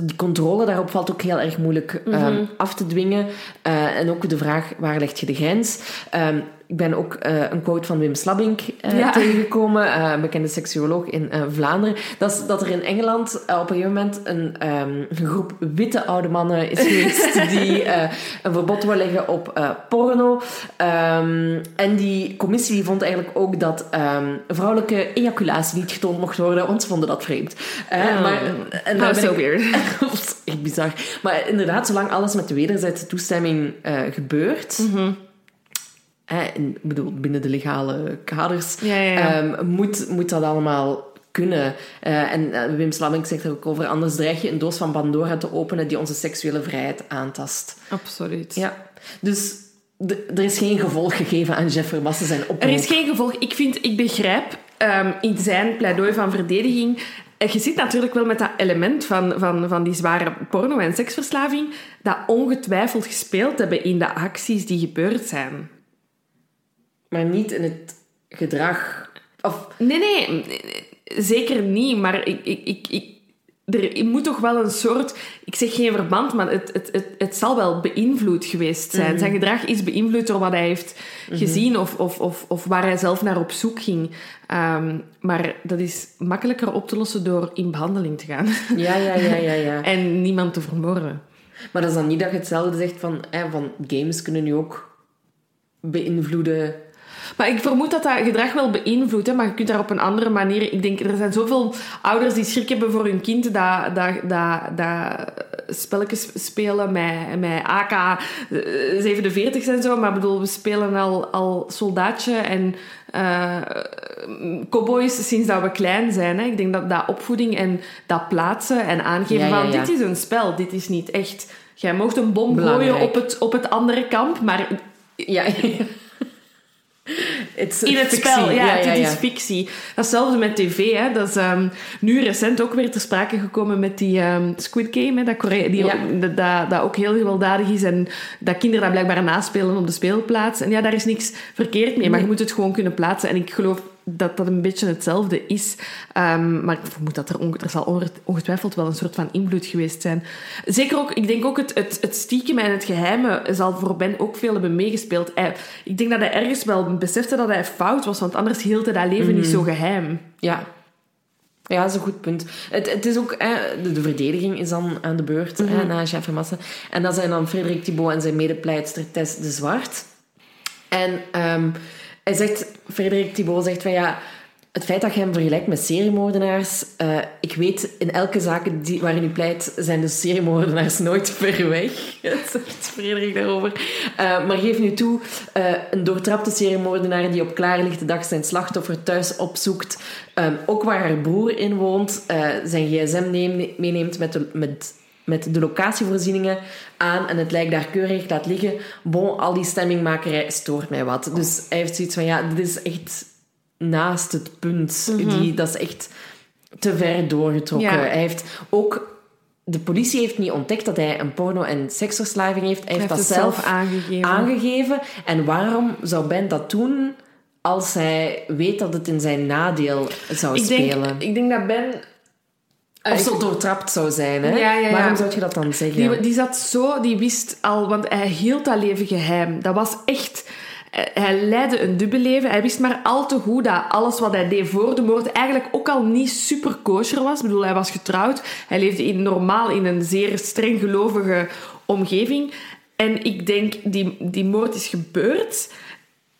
die controle daarop valt ook heel erg moeilijk mm af te dwingen. Uh, en ook de vraag, waar leg je de grens? Um, ik ben ook uh, een quote van Wim Slabbink uh, tegengekomen, uh, een bekende seksuoloog in Vlaanderen. Dat, is, dat er in Engeland op een gegeven moment een, um, een, groep witte oude mannen is geweest die een verbod wil leggen op porno. Um, en die commissie vond eigenlijk ook dat vrouwelijke ejaculatie niet getoond mocht worden, want ze vonden dat vreemd. Oh, maar, en How so weird. echt bizar. Maar inderdaad, zolang alles met de wederzijdse toestemming gebeurt... Mm ik bedoel, binnen de legale kaders, ehm, moet, moet dat allemaal kunnen. Uh, en uh, Wim Slamming zegt er ook over, anders dreig je een doos van Pandora te openen die onze seksuele vrijheid aantast. Absoluut. Ja. Dus er is geen gevolg gegeven aan Jeff Vermassen zijn oproep. Er is geen gevolg. Ik vind, ik begrijp um, in zijn pleidooi van verdediging eh, je zit natuurlijk wel met dat element van, van, van die zware porno- en seksverslaving, dat ongetwijfeld gespeeld hebben in de acties die gebeurd zijn maar niet in het gedrag. Of... Nee, nee, zeker niet. Maar ik, ik, ik, ik, er moet toch wel een soort, ik zeg geen verband, maar het, het, het, het zal wel beïnvloed geweest zijn. Mhm. Zijn gedrag is beïnvloed door wat hij heeft gezien of, of, of, of waar hij zelf naar op zoek ging. Ehm, maar dat is makkelijker op te lossen door in behandeling te gaan Ja, ja, ja, ja, ja. en niemand te vermoorden. Maar dat is dan niet dat je hetzelfde zegt van, hè, van games kunnen nu ook beïnvloeden. Maar ik vermoed dat dat gedrag wel beïnvloedt, hè, maar je kunt daar op een andere manier... Ik denk, er zijn zoveel ouders die schrik hebben voor hun kind dat, dat, dat, dat spelletjes spelen met, met AK-47's en zo. Maar ik bedoel, we spelen al, al soldaatje en eh cowboys sinds dat we klein zijn. Hè. Ik denk dat dat opvoeding en dat plaatsen en aangeven Ja, ja, van... Dit is een spel, dit is niet echt... Jij mocht een bom Belangrijk. gooien op het, op het andere kamp, maar Ja, Is in het fictie. spel, ja, ja, het ja, is fictie. Datzelfde met tv. Hè. Dat is ehm, nu recent ook weer ter sprake gekomen met die ehm, Squid Game. Hè, dat, Korea, die dat, dat ook heel gewelddadig is. En dat kinderen dat blijkbaar naspelen op de speelplaats. En ja, daar is niks verkeerd mee. Maar je moet het gewoon kunnen plaatsen. En ik geloof dat dat een beetje hetzelfde is. Ehm, maar ik vermoed dat er, onge- er zal onge- ongetwijfeld wel een soort van invloed geweest zijn. Zeker ook, ik denk ook het, het, het stiekem en het geheime zal voor Ben ook veel hebben meegespeeld. Hij- ik denk dat hij ergens wel besefte dat hij fout was, want anders hield hij dat leven niet zo geheim. Ja. Ja, dat is een goed punt. Het, het is ook, hè, de, de verdediging is dan aan de beurt hè, na Massen. En dat zijn dan Frederik Thibault en zijn medepleitster Tess de Zwart. En ehm, hij zegt, Frederik Thibault zegt van ja, het feit dat je hem vergelijkt met seriemoordenaars, eh, ik weet in elke zaak die, waarin u pleit, zijn de seriemoordenaars nooit ver weg. Zegt Frederik daarover. Eh, maar geef nu toe, eh, een doortrapte seriemoordenaar die op klaarlichte dag zijn slachtoffer thuis opzoekt, ook waar haar broer in woont, zijn gsm neem- meeneemt met de, met, met de locatievoorzieningen aan en het lijkt daar keurig laat liggen. Bon, al die stemmingmakerij stoort mij wat. Dus hij heeft zoiets van, ja, dit is echt naast het punt. die, dat is echt te ver doorgetrokken. Ja. Hij heeft ook... De politie heeft niet ontdekt dat hij een porno- en seksverslaving heeft. Hij, Hij heeft dat zelf zelf aangegeven. aangegeven. En waarom zou Ben dat doen als hij weet dat het in zijn nadeel zou Ik denk, spelen? ik denk dat Ben... Of zo doortrapt zou zijn, hè? Ja, ja, ja. Waarom zou je dat dan zeggen? Die, die zat zo, die wist al, want hij hield dat leven geheim. Dat was echt. Hij leidde een dubbel leven. Hij wist maar al te goed dat alles wat hij deed voor de moord eigenlijk ook al niet super kosher was. Ik bedoel, hij was getrouwd. Hij leefde in, normaal in een zeer streng gelovige omgeving. En ik denk, die, die moord is gebeurd.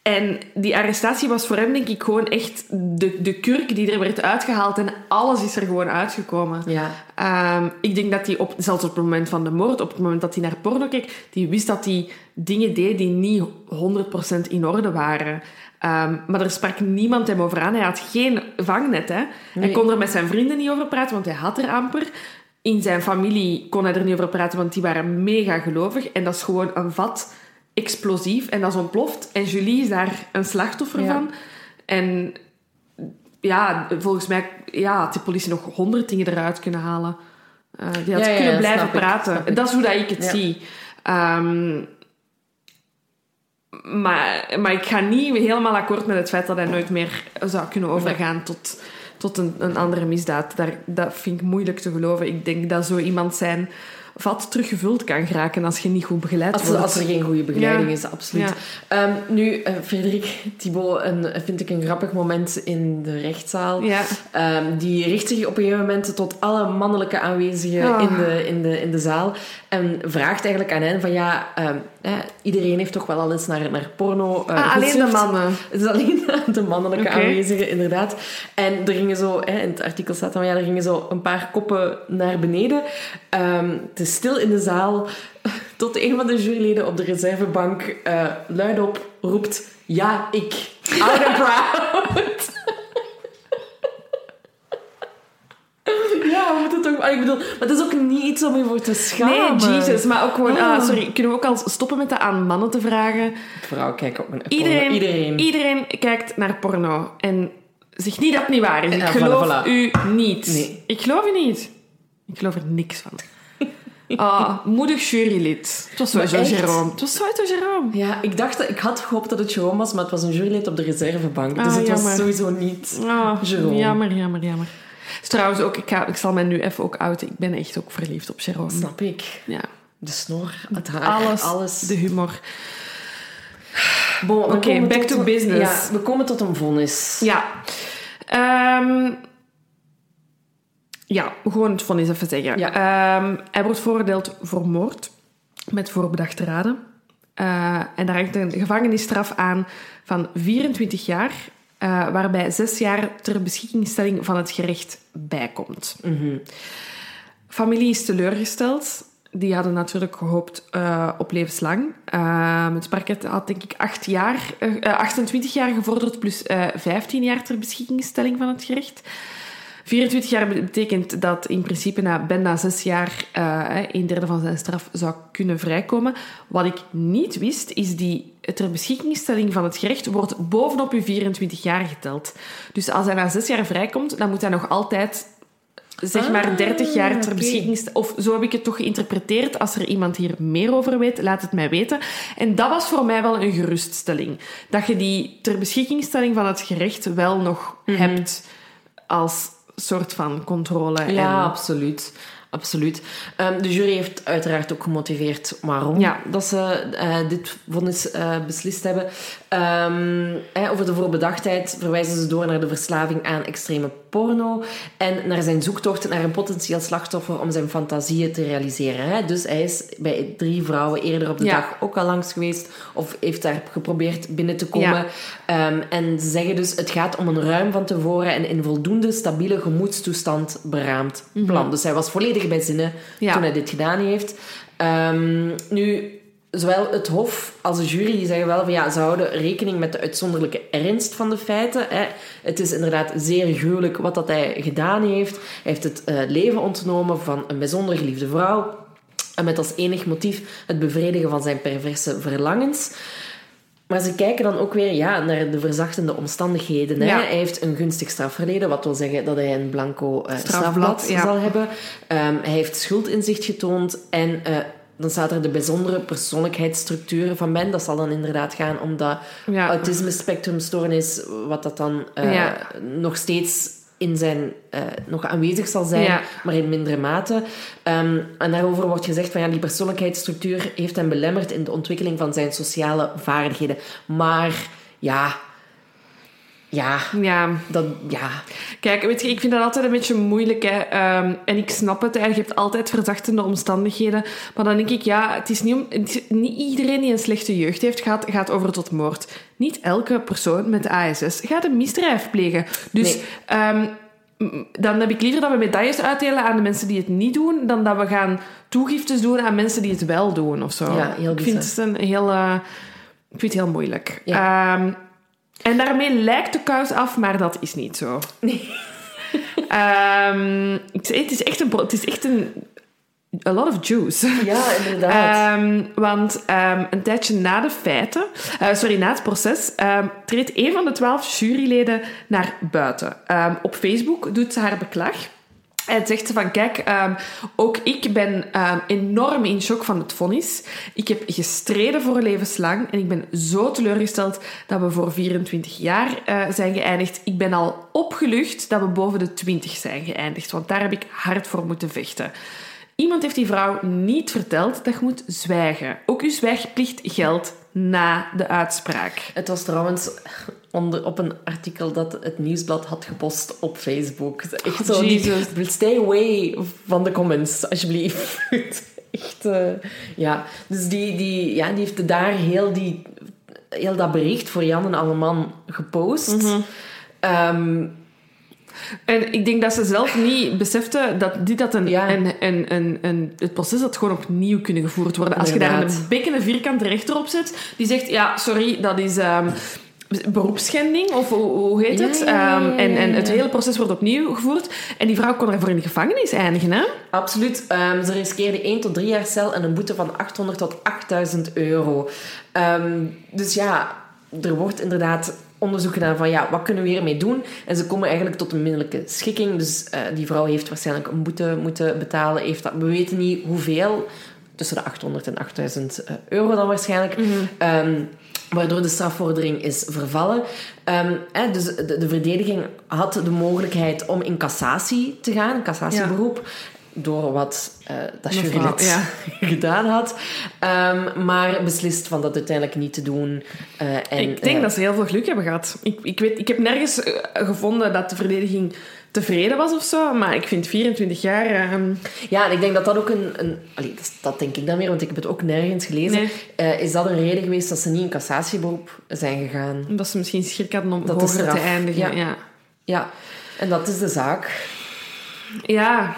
En die arrestatie was voor hem, denk ik, gewoon echt de, de kurk die er werd uitgehaald. En alles is er gewoon uitgekomen. Ja. Ehm, ik denk dat hij, op, zelfs op het moment van de moord, op het moment dat hij naar porno keek, die wist dat hij dingen deed die niet 100% in orde waren. Ehm, maar er sprak niemand hem over aan. Hij had geen vangnet. Hè? Hij kon er met zijn vrienden niet over praten, want hij had er amper. In zijn familie kon hij er niet over praten, want die waren mega gelovig. En dat is gewoon een vat explosief en dat is ontploft. En Julie is daar een slachtoffer Ja. van. En ja, volgens mij ja, had de politie nog honderd dingen eruit kunnen halen. Eh, die had Ja, kunnen ja, blijven praten. ik. Dat is hoe dat ik het zie. Ehm, maar, maar ik ga niet helemaal akkoord met het feit dat hij nooit meer zou kunnen overgaan tot, tot een, een andere misdaad. Daar, dat vind ik moeilijk te geloven. Ik denk dat zo iemand zijn vat teruggevuld kan geraken als je niet goed begeleid Als, wordt. als er geen goede begeleiding Ja. is, absoluut. Ja. Ehm, nu, eh, Frederik Thibault, een, vind ik een grappig moment in de rechtszaal. Ja. Ehm, die richt zich op een gegeven moment tot alle mannelijke aanwezigen Oh. in, de, in, de, in de zaal. En vraagt eigenlijk aan hen van ja, ehm, iedereen heeft toch wel al eens naar, naar porno eh, Ah, alleen de mannen. Het is alleen de mannelijke aanwezigen, inderdaad. En er gingen zo, hè, in het artikel staat dan, ja, er gingen zo een paar koppen naar beneden. Ehm, het is stil in de zaal. Tot een van de juryleden op de reservebank eh luidop roept: Ja, ik. Out and proud. Ja, we moeten toch... ah, Ik bedoel, maar het is ook niet iets om je voor te schamen. Nee, Jesus. Maar ook gewoon... ah, Ah. sorry, kunnen we ook al stoppen met dat aan mannen te vragen? Vrouw, kijk op mijn Iedereen, Iedereen. iedereen kijkt naar porno. En zeg niet dat het niet waar is. Ik Ja, geloof voilà. u niet. Nee. Ik geloof u niet. Ik geloof er niks van. Ah, moedig jurylid. Het was sowieso? Jerome. Het was sowieso Jerome. Ja, ik dacht, dat- ik had gehoopt dat het Jerome was, maar het was een jurylid op de reservebank. Ah, dus het jammer. was sowieso niet Ah, Jerome. jammer, jammer, jammer. Dus trouwens ook, ik, ga, ik zal mij nu even ook outen. Ik ben echt ook verliefd op Sharon. Snap ik. Ja. De snor, het haar, Alles, alles. de humor. Bon, Oké, back to een- business. Ja, we komen tot een vonnis. Ja. Ehm, ja, gewoon het vonnis even zeggen. Ja. Ehm, hij wordt veroordeeld voor moord met voorbedachte raden. Eh, en daar hangt een gevangenisstraf aan van 24 jaar, eh, waarbij zes jaar ter beschikkingstelling van het gerecht bijkomt. Familie is teleurgesteld. Die hadden natuurlijk gehoopt eh, op levenslang. Eh, het parket had denk ik acht jaar, eh, eh, 28 jaar gevorderd plus eh 15 jaar ter beschikkingstelling van het gerecht. 24 jaar betekent dat in principe na, bijna zes jaar eh, een derde van zijn straf zou kunnen vrijkomen. Wat ik niet wist, is die ter beschikkingstelling van het gerecht wordt bovenop uw 24 jaar geteld. Dus als hij na zes jaar vrijkomt, dan moet hij nog altijd zeg maar Ah, 30 jaar ter beschikking... Of zo heb ik het toch geïnterpreteerd. Als er iemand hier meer over weet, laat het mij weten. En dat was voor mij wel een geruststelling. Dat je die ter beschikkingstelling van het gerecht wel nog Mhm. hebt als soort van controle. Ja, en, absoluut. Absoluut. Ehm, de jury heeft uiteraard ook gemotiveerd waarom Ja. dat ze eh, dit vonnis eh, beslist hebben. Ehm, over de voorbedachtheid verwijzen ze door naar de verslaving aan extreme porno en naar zijn zoektocht naar een potentieel slachtoffer om zijn fantasieën te realiseren. Dus hij is bij drie vrouwen eerder op de Ja. dag ook al langs geweest of heeft daar geprobeerd binnen te komen. Ja. Ehm, en ze zeggen dus, het gaat om een ruim van tevoren en in voldoende stabiele gemoedstoestand beraamd plan. Dus hij was volledig bij zinnen Ja. toen hij dit gedaan heeft. Ehm, nu, zowel het Hof als de jury zeggen wel van ja, ze houden rekening met de uitzonderlijke ernst van de feiten. Hè. Het is inderdaad zeer gruwelijk wat dat hij gedaan heeft. Hij heeft het eh, leven ontnomen van een bijzonder geliefde vrouw. En met als enig motief het bevredigen van zijn perverse verlangens. Maar ze kijken dan ook weer ja, naar de verzachtende omstandigheden. Hè. Ja. Hij heeft een gunstig strafverleden, wat wil zeggen dat hij een blanco eh, Strafblad, strafblad ja. zal hebben. Ehm, hij heeft schuldinzicht getoond en eh, dan staat er de bijzondere persoonlijkheidsstructuur van Ben. Dat zal dan inderdaad gaan om dat Ja. autisme spectrumstoornis, wat dat dan eh, Ja. nog steeds in zijn, eh, nog aanwezig zal zijn, Ja. maar in mindere mate. Ehm, en daarover wordt gezegd van ja, die persoonlijkheidsstructuur heeft hem belemmerd in de ontwikkeling van zijn sociale vaardigheden. Maar ja, ja, Ja. dat, ja, Kijk, weet je, ik vind dat altijd een beetje moeilijk. Hè. Ehm, en ik snap het. hè. Je hebt altijd verzachtende omstandigheden. Maar dan denk ik, ja, het is niet, om, het is niet iedereen die een slechte jeugd heeft, gaat, gaat over tot moord. Niet elke persoon met ASS gaat een misdrijf plegen. Dus Nee. ehm, dan heb ik liever dat we medailles uitdelen aan de mensen die het niet doen, dan dat we gaan toegiftes doen aan mensen die het wel doen of zo. Ja, heel ik vind het een heel, eh, ik vind het heel moeilijk. Ja. Ehm, en daarmee lijkt de kous af, maar dat is niet zo. Ik zei, het is echt een... Het is echt een... A lot of juice. ja inderdaad. Ehm, want ehm, een tijdje na de feiten, eh, sorry, na het proces, treedt een van de twaalf juryleden naar buiten. Op Facebook doet ze haar beklag. En zegt ze van, kijk, ehm, ook ik ben ehm, enorm in shock van het vonnis. Ik heb gestreden voor levenslang en ik ben zo teleurgesteld dat we voor 24 jaar eh, zijn geëindigd. Ik ben al opgelucht dat we boven de 20 zijn geëindigd, want daar heb ik hard voor moeten vechten. Iemand heeft die vrouw niet verteld dat je moet zwijgen. Ook uw zwijgplicht geldt na de uitspraak. Het was trouwens onder, op een artikel dat het nieuwsblad had gepost op Facebook. Echt zo, die, Jesus. stay away van de comments, alsjeblieft. Echt, eh, ja. Dus die, die, ja, die heeft daar heel, die, heel dat bericht voor Jan en Alleman gepost. Mhm. Ehm, En ik denk dat ze zelf niet besefte dat dit dat een, Ja. een, een, een, een, het proces dat gewoon opnieuw kunnen gevoerd worden. Als je daar een bekkende vierkante rechter op zet, die zegt, ja, sorry, dat is ehm, beroepsschending, of hoe, heet het? ja, ja, ja, Ehm, en, en het hele proces wordt opnieuw gevoerd. En die vrouw kon ervoor in de gevangenis eindigen, hè? Absoluut. Ehm, ze riskeerde 1 tot 3 jaar cel en een boete van 800 tot 8000 euro. Ehm, dus ja, er wordt inderdaad onderzoek gedaan van ja, wat kunnen we hiermee doen? En ze komen eigenlijk tot een middelijke schikking. Dus eh, die vrouw heeft waarschijnlijk een boete moeten betalen. Heeft dat, we weten niet hoeveel. Tussen de 800 en 8000 euro dan waarschijnlijk. Ehm, waardoor de strafvordering is vervallen. Ehm, hè, dus de, de, verdediging had de mogelijkheid om in cassatie te gaan, een cassatieberoep. Door wat uh, dat ja. gedaan had. Um, maar beslist van dat uiteindelijk niet te doen. Uh, en, ik denk uh, dat ze heel veel geluk hebben gehad. Ik, ik, weet, ik heb nergens gevonden dat de verdediging tevreden was of zo. Maar ik vind 24 jaar... Um... Ja, en ik denk dat dat ook een... een allee, dat, dat, denk ik dan weer, want ik heb het ook nergens gelezen. Nee. Uh, is dat een reden geweest dat ze niet in cassatieberoep zijn gegaan? Dat ze misschien schrik hadden om dat hoger te eindigen. Ja. ja. ja, en dat is de zaak. Ja...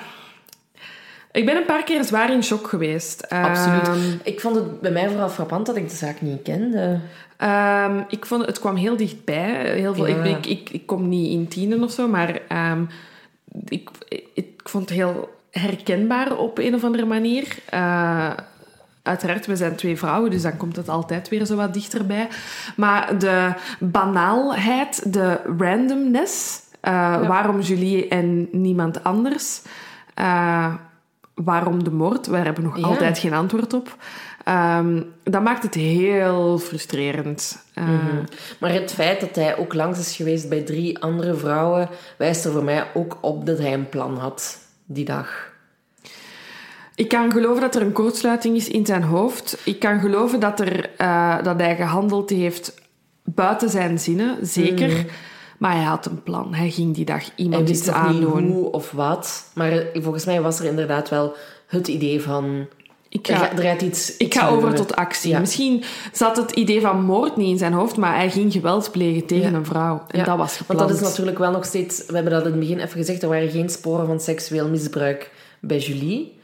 Ik ben een paar keer zwaar in shock geweest. Absoluut. Um, ik vond het bij mij vooral frappant dat ik de zaak niet kende. Um, ik vond het kwam heel dichtbij. Heel veel, ja. ik, ik, ik, kom niet in tienen of zo, maar um, ik, ik, vond het heel herkenbaar op een of andere manier. Uh, uiteraard, we zijn twee vrouwen, dus dan komt het altijd weer zo wat dichterbij. Maar de banaalheid, de randomness, uh, ja. waarom Julie en niemand anders, uh, waarom de moord, waar hebben we nog ja. altijd geen antwoord op. Um, dat maakt het heel frustrerend. Uh, mm -hmm. Maar het feit dat hij ook langs is geweest bij drie andere vrouwen, wijst er voor mij ook op dat hij een plan had die dag. Ik kan geloven dat er een kortsluiting is in zijn hoofd. Ik kan geloven dat, er, uh, dat hij gehandeld heeft buiten zijn zinnen, zeker. Mm. Maar hij had een plan. Hij ging die dag iemand iets aandoen. Niet hoe of wat. Maar volgens mij was er inderdaad wel het idee van ik ga, er gaat iets, ik ga over tot actie. Ja. Misschien zat het idee van moord niet in zijn hoofd, maar hij ging geweld plegen tegen ja. een vrouw. En ja. dat was gepland. Want dat is natuurlijk wel nog steeds... We hebben dat in het begin even gezegd, er waren geen sporen van seksueel misbruik bij Julie.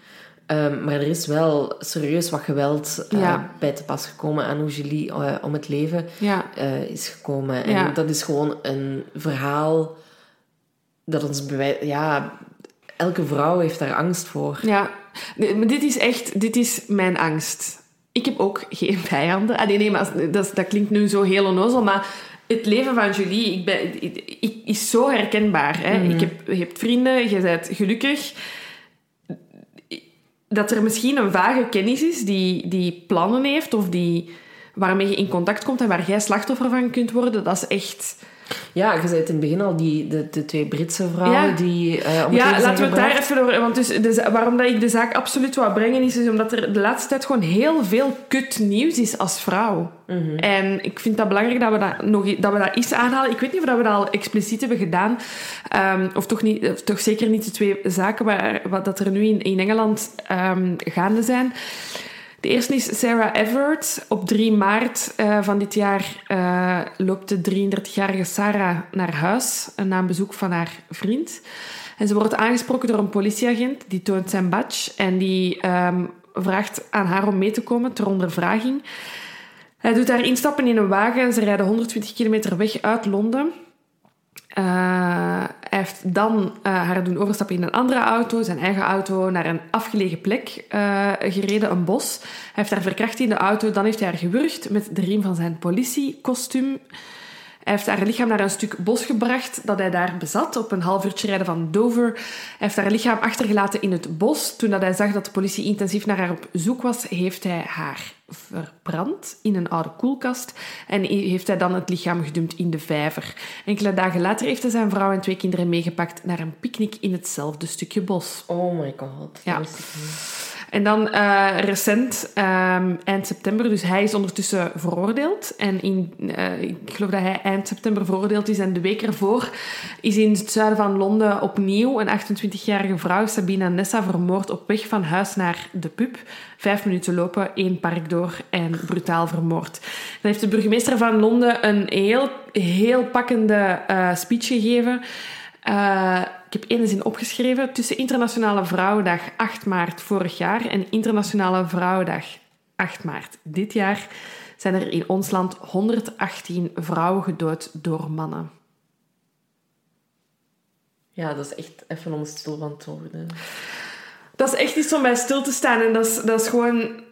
Um, maar er is wel serieus wat geweld uh, bij te pas gekomen aan hoe Julie uh, om het leven uh, is gekomen. En dat is gewoon een verhaal dat ons bewijst... Ja, elke vrouw heeft daar angst voor. Ja, maar dit is echt, dit is mijn angst. Ik heb ook geen vijanden. Ah, nee, nee, maar dat, dat klinkt nu zo heel onnozel, maar het leven van Julie ik ben, ik, ik, is zo herkenbaar. Hè? Mm. Ik heb, je hebt vrienden, je bent gelukkig. Dat er misschien een vage kennis is die, die plannen heeft of die, waarmee je in contact komt en waar jij slachtoffer van kunt worden, dat is echt ja, je zei het in het begin al, die, de, de twee Britse vrouwen ja. die uh, om Ja, laten we het daar even over... Want dus, waarom dat ik de zaak absoluut wou brengen, is, is omdat er de laatste tijd gewoon heel veel kut nieuws is als vrouw. Mm -hmm. En ik vind dat belangrijk dat we dat, nog, dat we dat eens aanhalen. Ik weet niet of dat we dat al expliciet hebben gedaan. Um, of, toch niet, of toch zeker niet de twee zaken waar, wat dat er nu in, in Engeland um, gaande zijn. De eerste is Sarah Everett. Op 3 maart uh, van dit jaar uh, loopt de 33-jarige Sarah naar huis na een bezoek van haar vriend. En ze wordt aangesproken door een politieagent. Die toont zijn badge en die um, vraagt aan haar om mee te komen ter ondervraging. Hij doet haar instappen in een wagen en ze rijden 120 kilometer weg uit Londen. Uh, hij heeft dan uh, haar doen overstappen in een andere auto, zijn eigen auto, naar een afgelegen plek uh, gereden, een bos. Hij heeft haar verkracht in de auto, dan heeft hij haar gewurgd met de riem van zijn politiekostuum. Hij heeft haar lichaam naar een stuk bos gebracht dat hij daar bezat, op een half uurtje rijden van Dover. Hij heeft haar lichaam achtergelaten in het bos. Toen dat hij zag dat de politie intensief naar haar op zoek was, heeft hij haar verbrand in een oude koelkast en heeft hij dan het lichaam gedumpt in de vijver. Enkele dagen later heeft hij zijn vrouw en twee kinderen meegepakt naar een picknick in hetzelfde stukje bos. Oh my god. Ja. En dan uh, recent, um, eind september, dus hij is ondertussen veroordeeld. En in, uh, ik geloof dat hij eind september veroordeeld is. En de week ervoor is in het zuiden van Londen opnieuw een 28-jarige vrouw, Sabina Nessa, vermoord op weg van huis naar de pub. Vijf minuten lopen, één park door en brutaal vermoord. Dan heeft de burgemeester van Londen een heel, heel pakkende uh, speech gegeven. Ik heb één zin opgeschreven. Tussen Internationale Vrouwendag 8 maart vorig jaar en Internationale Vrouwendag 8 maart dit jaar zijn er in ons land 118 vrouwen gedood door mannen. Ja, dat is echt even om stil van te worden. Dat is echt iets om bij stil te staan. En dat is, dat is gewoon...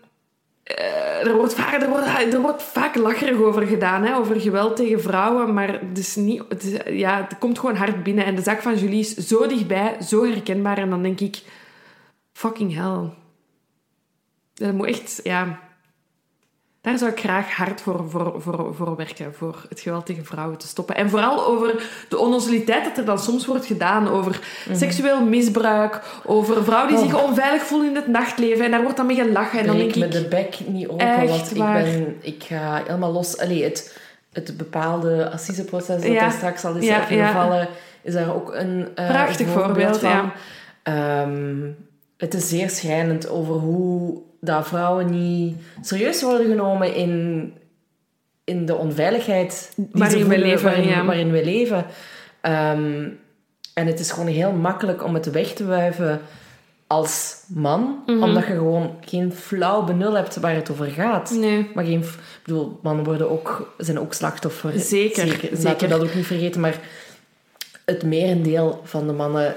Uh, er, wordt vaak, wordt, wordt lacherig over gedaan, hè, over geweld tegen vrouwen. Maar het, niet, ja, het komt gewoon hard binnen. En de zaak van Julie is zo dichtbij, zo herkenbaar. En dan denk ik... Fucking hell. Dat moet echt, ja... Daar zou ik graag hard voor, voor, voor, voor werken, voor het geweld tegen vrouwen te stoppen. En vooral over de onnozeliteit dat er dan soms wordt gedaan, over seksueel misbruik, over vrouwen die Oh. zich onveilig voelen in het nachtleven. En daar wordt dan mee gelachen. En dan denk me ik... de bek niet open, want ik, waar. ben, ik ga helemaal los. Allee, het, het bepaalde assiseproces dat Ja. daar straks al is Ja, afgevallen, is daar ook een eh, Prachtig voorbeeld, van. ja. Ehm, het is zeer schrijnend over hoe dat vrouwen niet serieus worden genomen in, in de onveiligheid die Waarin ze we leven, waarin, ja. waarin we leven. En het is gewoon heel makkelijk om het weg te wuiven als man, Mhm. omdat je gewoon geen flauw benul hebt waar het over gaat. Nee. Maar geen, ik bedoel, mannen worden ook, zijn ook slachtoffer. Zeker, Laten we zeker. dat ook niet vergeten. Maar het merendeel van de mannen,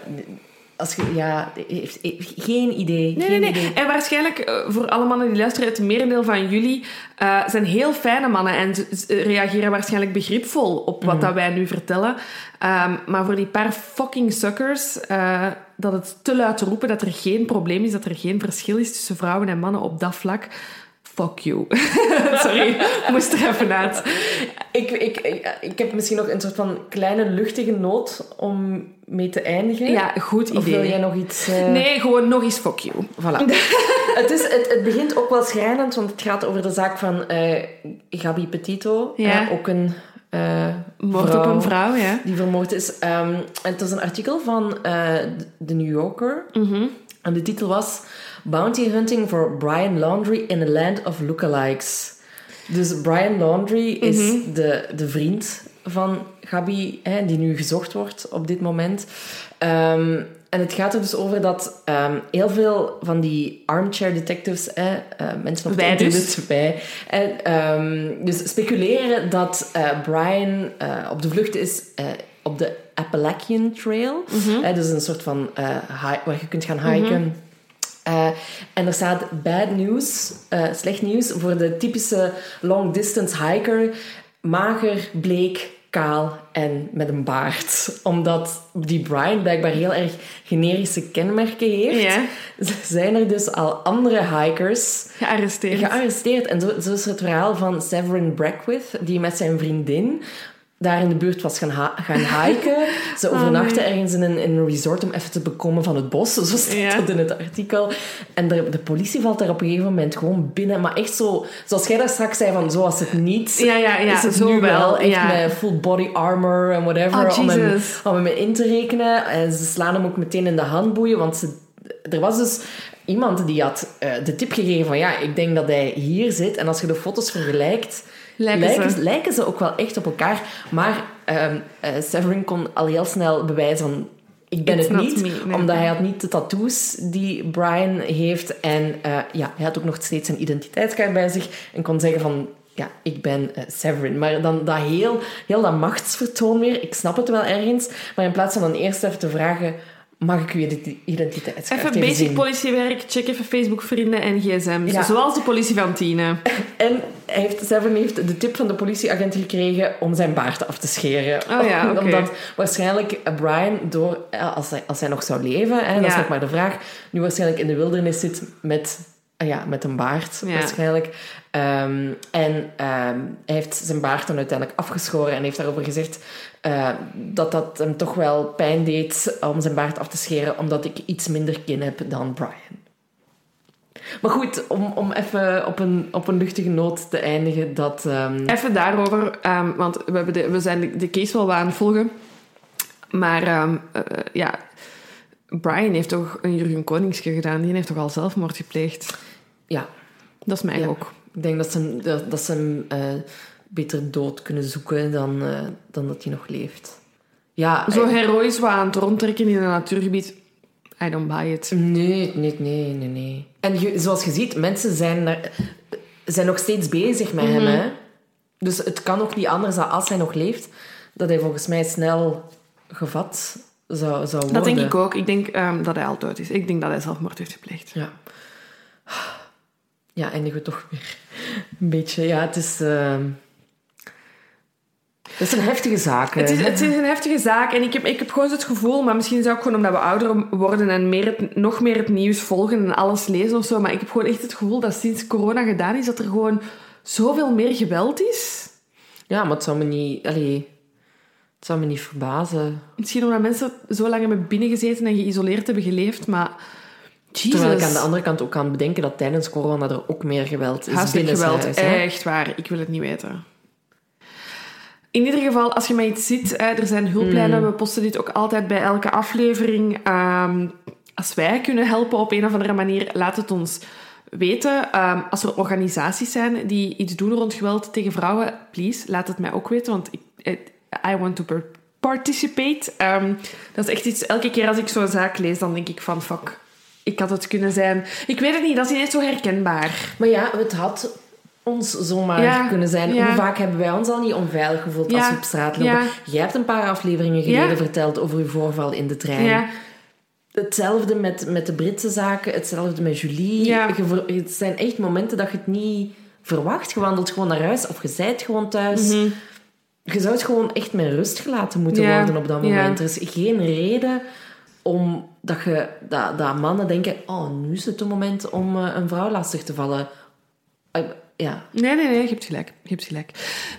als je, ja, heeft, heeft geen idee. Nee, geen nee, nee. idee. En waarschijnlijk eh, voor alle mannen die luisteren, het merendeel van jullie eh, zijn heel fijne mannen en reageren waarschijnlijk begripvol op wat dat wij nu vertellen. Ehm, maar voor die paar fucking suckers, eh, dat het te luid te roepen dat er geen probleem is, dat er geen verschil is tussen vrouwen en mannen op dat vlak. Fuck you. Sorry, moest er even uit. Ik, ik, ik, ik heb misschien nog een soort van kleine luchtige noot om mee te eindigen. Ja, goed Of wil idee. jij nog iets... eh, Nee, gewoon nog eens fuck you. Voilà. het, is, het, het begint ook wel schrijnend, want het gaat over de zaak van eh Gabi Petito. Ja. Eh, ook een Moord op een vrouw, ja. die vermoord is. En het was een artikel van The New Yorker. Mhm. En de titel was Bounty Hunting for Brian Laundry in a Land of Lookalikes. Dus Brian Laundry is Mhm. de, de vriend van Gabi, hè, die nu gezocht wordt op dit moment. Ehm, en het gaat er dus over dat ehm, heel veel van die armchair detectives, hè, eh, mensen op Wij dus. wij, en, ehm, dus speculeren dat eh, Brian eh, op de vlucht is op de Appalachian Trail. Hè, dus een soort van waar je kunt gaan hiken. Eh, en er staat bad news, eh, slecht nieuws, voor de typische long distance hiker. Mager, bleek, kaal en met een baard. Omdat die Brian blijkbaar heel erg generische kenmerken heeft. Ja. Zijn er dus al andere hikers Gearresteerd. gearresteerd. En zo, zo is het verhaal van Severin Brackwith, die met zijn vriendin daar in de buurt was gaan, gaan hiken. Ze overnachten ergens in een, in een resort om even te bekomen van het bos. Zo staat Ja. dat in het artikel. En de, de politie valt daar op een gegeven moment gewoon binnen. Maar echt zo, zoals jij daar straks zei, van zo was het niet. Ja, ja, ja, is het zo nu wel. Echt ja. met full body armor en whatever. Oh, om, hem, om hem in te rekenen. En ze slaan hem ook meteen in de handboeien. Want ze, er was dus iemand die had eh, de tip gegeven van ja, ik denk dat hij hier zit. En als je de foto's vergelijkt, Lijken lijken, ze. lijken ze ook wel echt op elkaar. Maar ehm eh, Severin kon al heel snel bewijzen van ik ben It's het niet, me, nee. omdat hij had niet de tattoos die Brian heeft. En eh, ja, hij had ook nog steeds zijn identiteitskaart bij zich en kon zeggen van, ja, ik ben eh, Severin. Maar dan dat heel, heel dat machtsvertoon weer, ik snap het wel ergens, maar in plaats van dan eerst even te vragen, mag ik uw identi- identiteitskaart Even even basic politiewerk, check even Facebook vrienden en gsm's. Ja. Zoals de politie van Tine. En hij heeft, Severin heeft de tip van de politieagent gekregen om zijn baard af te scheren. Oh ja, oké. Omdat waarschijnlijk Brian, door, eh, als, hij, als hij nog zou leven, hè, dat is nog maar de vraag, nu waarschijnlijk in de wildernis zit met, eh, ja, met een baard Ja. waarschijnlijk. Ehm, en ehm, hij heeft zijn baard dan uiteindelijk afgeschoren en heeft daarover gezegd eh, dat dat hem toch wel pijn deed om zijn baard af te scheren, omdat ik iets minder kin heb dan Brian. Maar goed, om, om even op een, op een luchtige noot te eindigen, dat... ehm, Even daarover, want we, hebben de, we zijn de, case wel aan het volgen. Maar eh, ja, Brian heeft toch een Jurgen Koningske gedaan. Die heeft toch al zelfmoord gepleegd. ja, Dat is mij Ja. ook. Ik denk dat ze hem, dat, dat ze hem eh, beter dood kunnen zoeken dan, eh, dan dat hij nog leeft. Ja, Zo eh, heroïs wat aan het rondtrekken in een natuurgebied. I don't buy it. Nee, nee, nee, nee, nee. En je- zoals je ziet, mensen zijn, daar, zijn nog steeds bezig met hem. Hè? Dus het kan ook niet anders dan als hij nog leeft, dat hij volgens mij snel gevat zou, zou worden. Dat denk ik ook. Ik denk ehm, dat hij al dood is. Ik denk dat hij zelfmoord heeft gepleegd. Ja. Ja, eindigen we toch weer een beetje. Ja, het is. ehm, Dat is een heftige zaak. Het is, het is een heftige zaak en ik heb, ik heb gewoon het gevoel, maar misschien is het ook gewoon omdat we ouder worden en meer het, nog meer het nieuws volgen en alles lezen of zo, maar ik heb gewoon echt het gevoel dat sinds corona gedaan is, dat er gewoon zoveel meer geweld is. Ja, maar het zou me niet... Allee, het zou me niet verbazen. Misschien omdat mensen zo lang hebben binnengezeten en geïsoleerd hebben geleefd, maar... Jesus. Terwijl ik aan de andere kant ook kan bedenken dat tijdens corona er ook meer geweld is Huiselijk binnen geweld, huis, echt waar. Ik wil het niet weten. In ieder geval, als je mij iets ziet, er zijn hulplijnen. Mm. We posten dit ook altijd bij elke aflevering. Ehm, als wij kunnen helpen op een of andere manier, laat het ons weten. Ehm, als er organisaties zijn die iets doen rond geweld tegen vrouwen, please, laat het mij ook weten. Want ik, eh, I want to participate. Ehm, dat is echt iets... Elke keer als ik zo'n zaak lees, dan denk ik van... Fuck, ik had het kunnen zijn. Ik weet het niet, dat is ineens zo herkenbaar. Maar ja, het had ons zomaar Ja, kunnen zijn. ja. Hoe vaak hebben wij ons al niet onveilig gevoeld Ja, als we op straat lopen? Jij hebt een paar afleveringen geleden verteld over uw voorval in de trein. Hetzelfde met, met de Britse zaken, hetzelfde met Julie. Het zijn echt momenten dat je het niet verwacht. Je wandelt gewoon naar huis of je zijt gewoon thuis. Je zou het gewoon echt met rust gelaten moeten Mhm. Worden op dat moment. Er is geen reden om dat, je, dat, dat mannen denken... Oh, nu is het het moment om eh, een vrouw lastig te vallen. Eh, Ja, Nee, nee, nee, je hebt gelijk. Je hebt gelijk.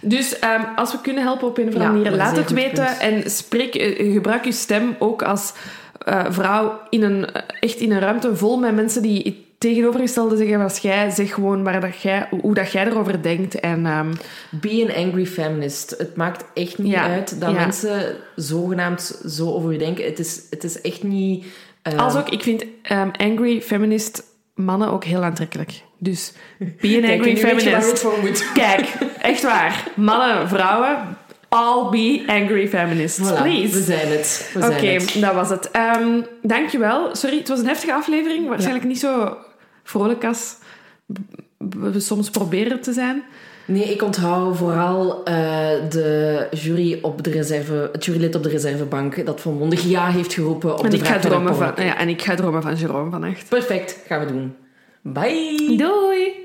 Dus ehm, als we kunnen helpen op een of andere manier, laat het weten. punt. En spreek, eh, gebruik je stem ook als vrouw in een, echt in een ruimte vol met mensen die tegenovergestelde zeggen als jij. Zeg gewoon waar dat jij, hoe dat jij erover denkt. En ehm, be an angry feminist. Het maakt echt niet Ja, uit dat ja. mensen zogenaamd zo over je denken. Het is, het is echt niet... eh, als ook, ik vind ehm, angry feminist mannen ook heel aantrekkelijk. Dus be an angry feminist. Kijk, echt waar. Mannen, vrouwen, all be angry feminists. Voilà, Please. we zijn het. Oké, het. dat was het. Ehm, dankjewel. Sorry, het was een heftige aflevering. Waarschijnlijk niet zo vrolijk als we soms proberen te zijn. Nee, ik onthoud vooral eh, de jury op de reserve, het jurylid op de reservebank dat volmondig ja heeft geroepen op En de ik, ga dromen van, ja, en ik ga dromen van Jerome vannacht. Perfect, gaan we doen. Bye! Doei!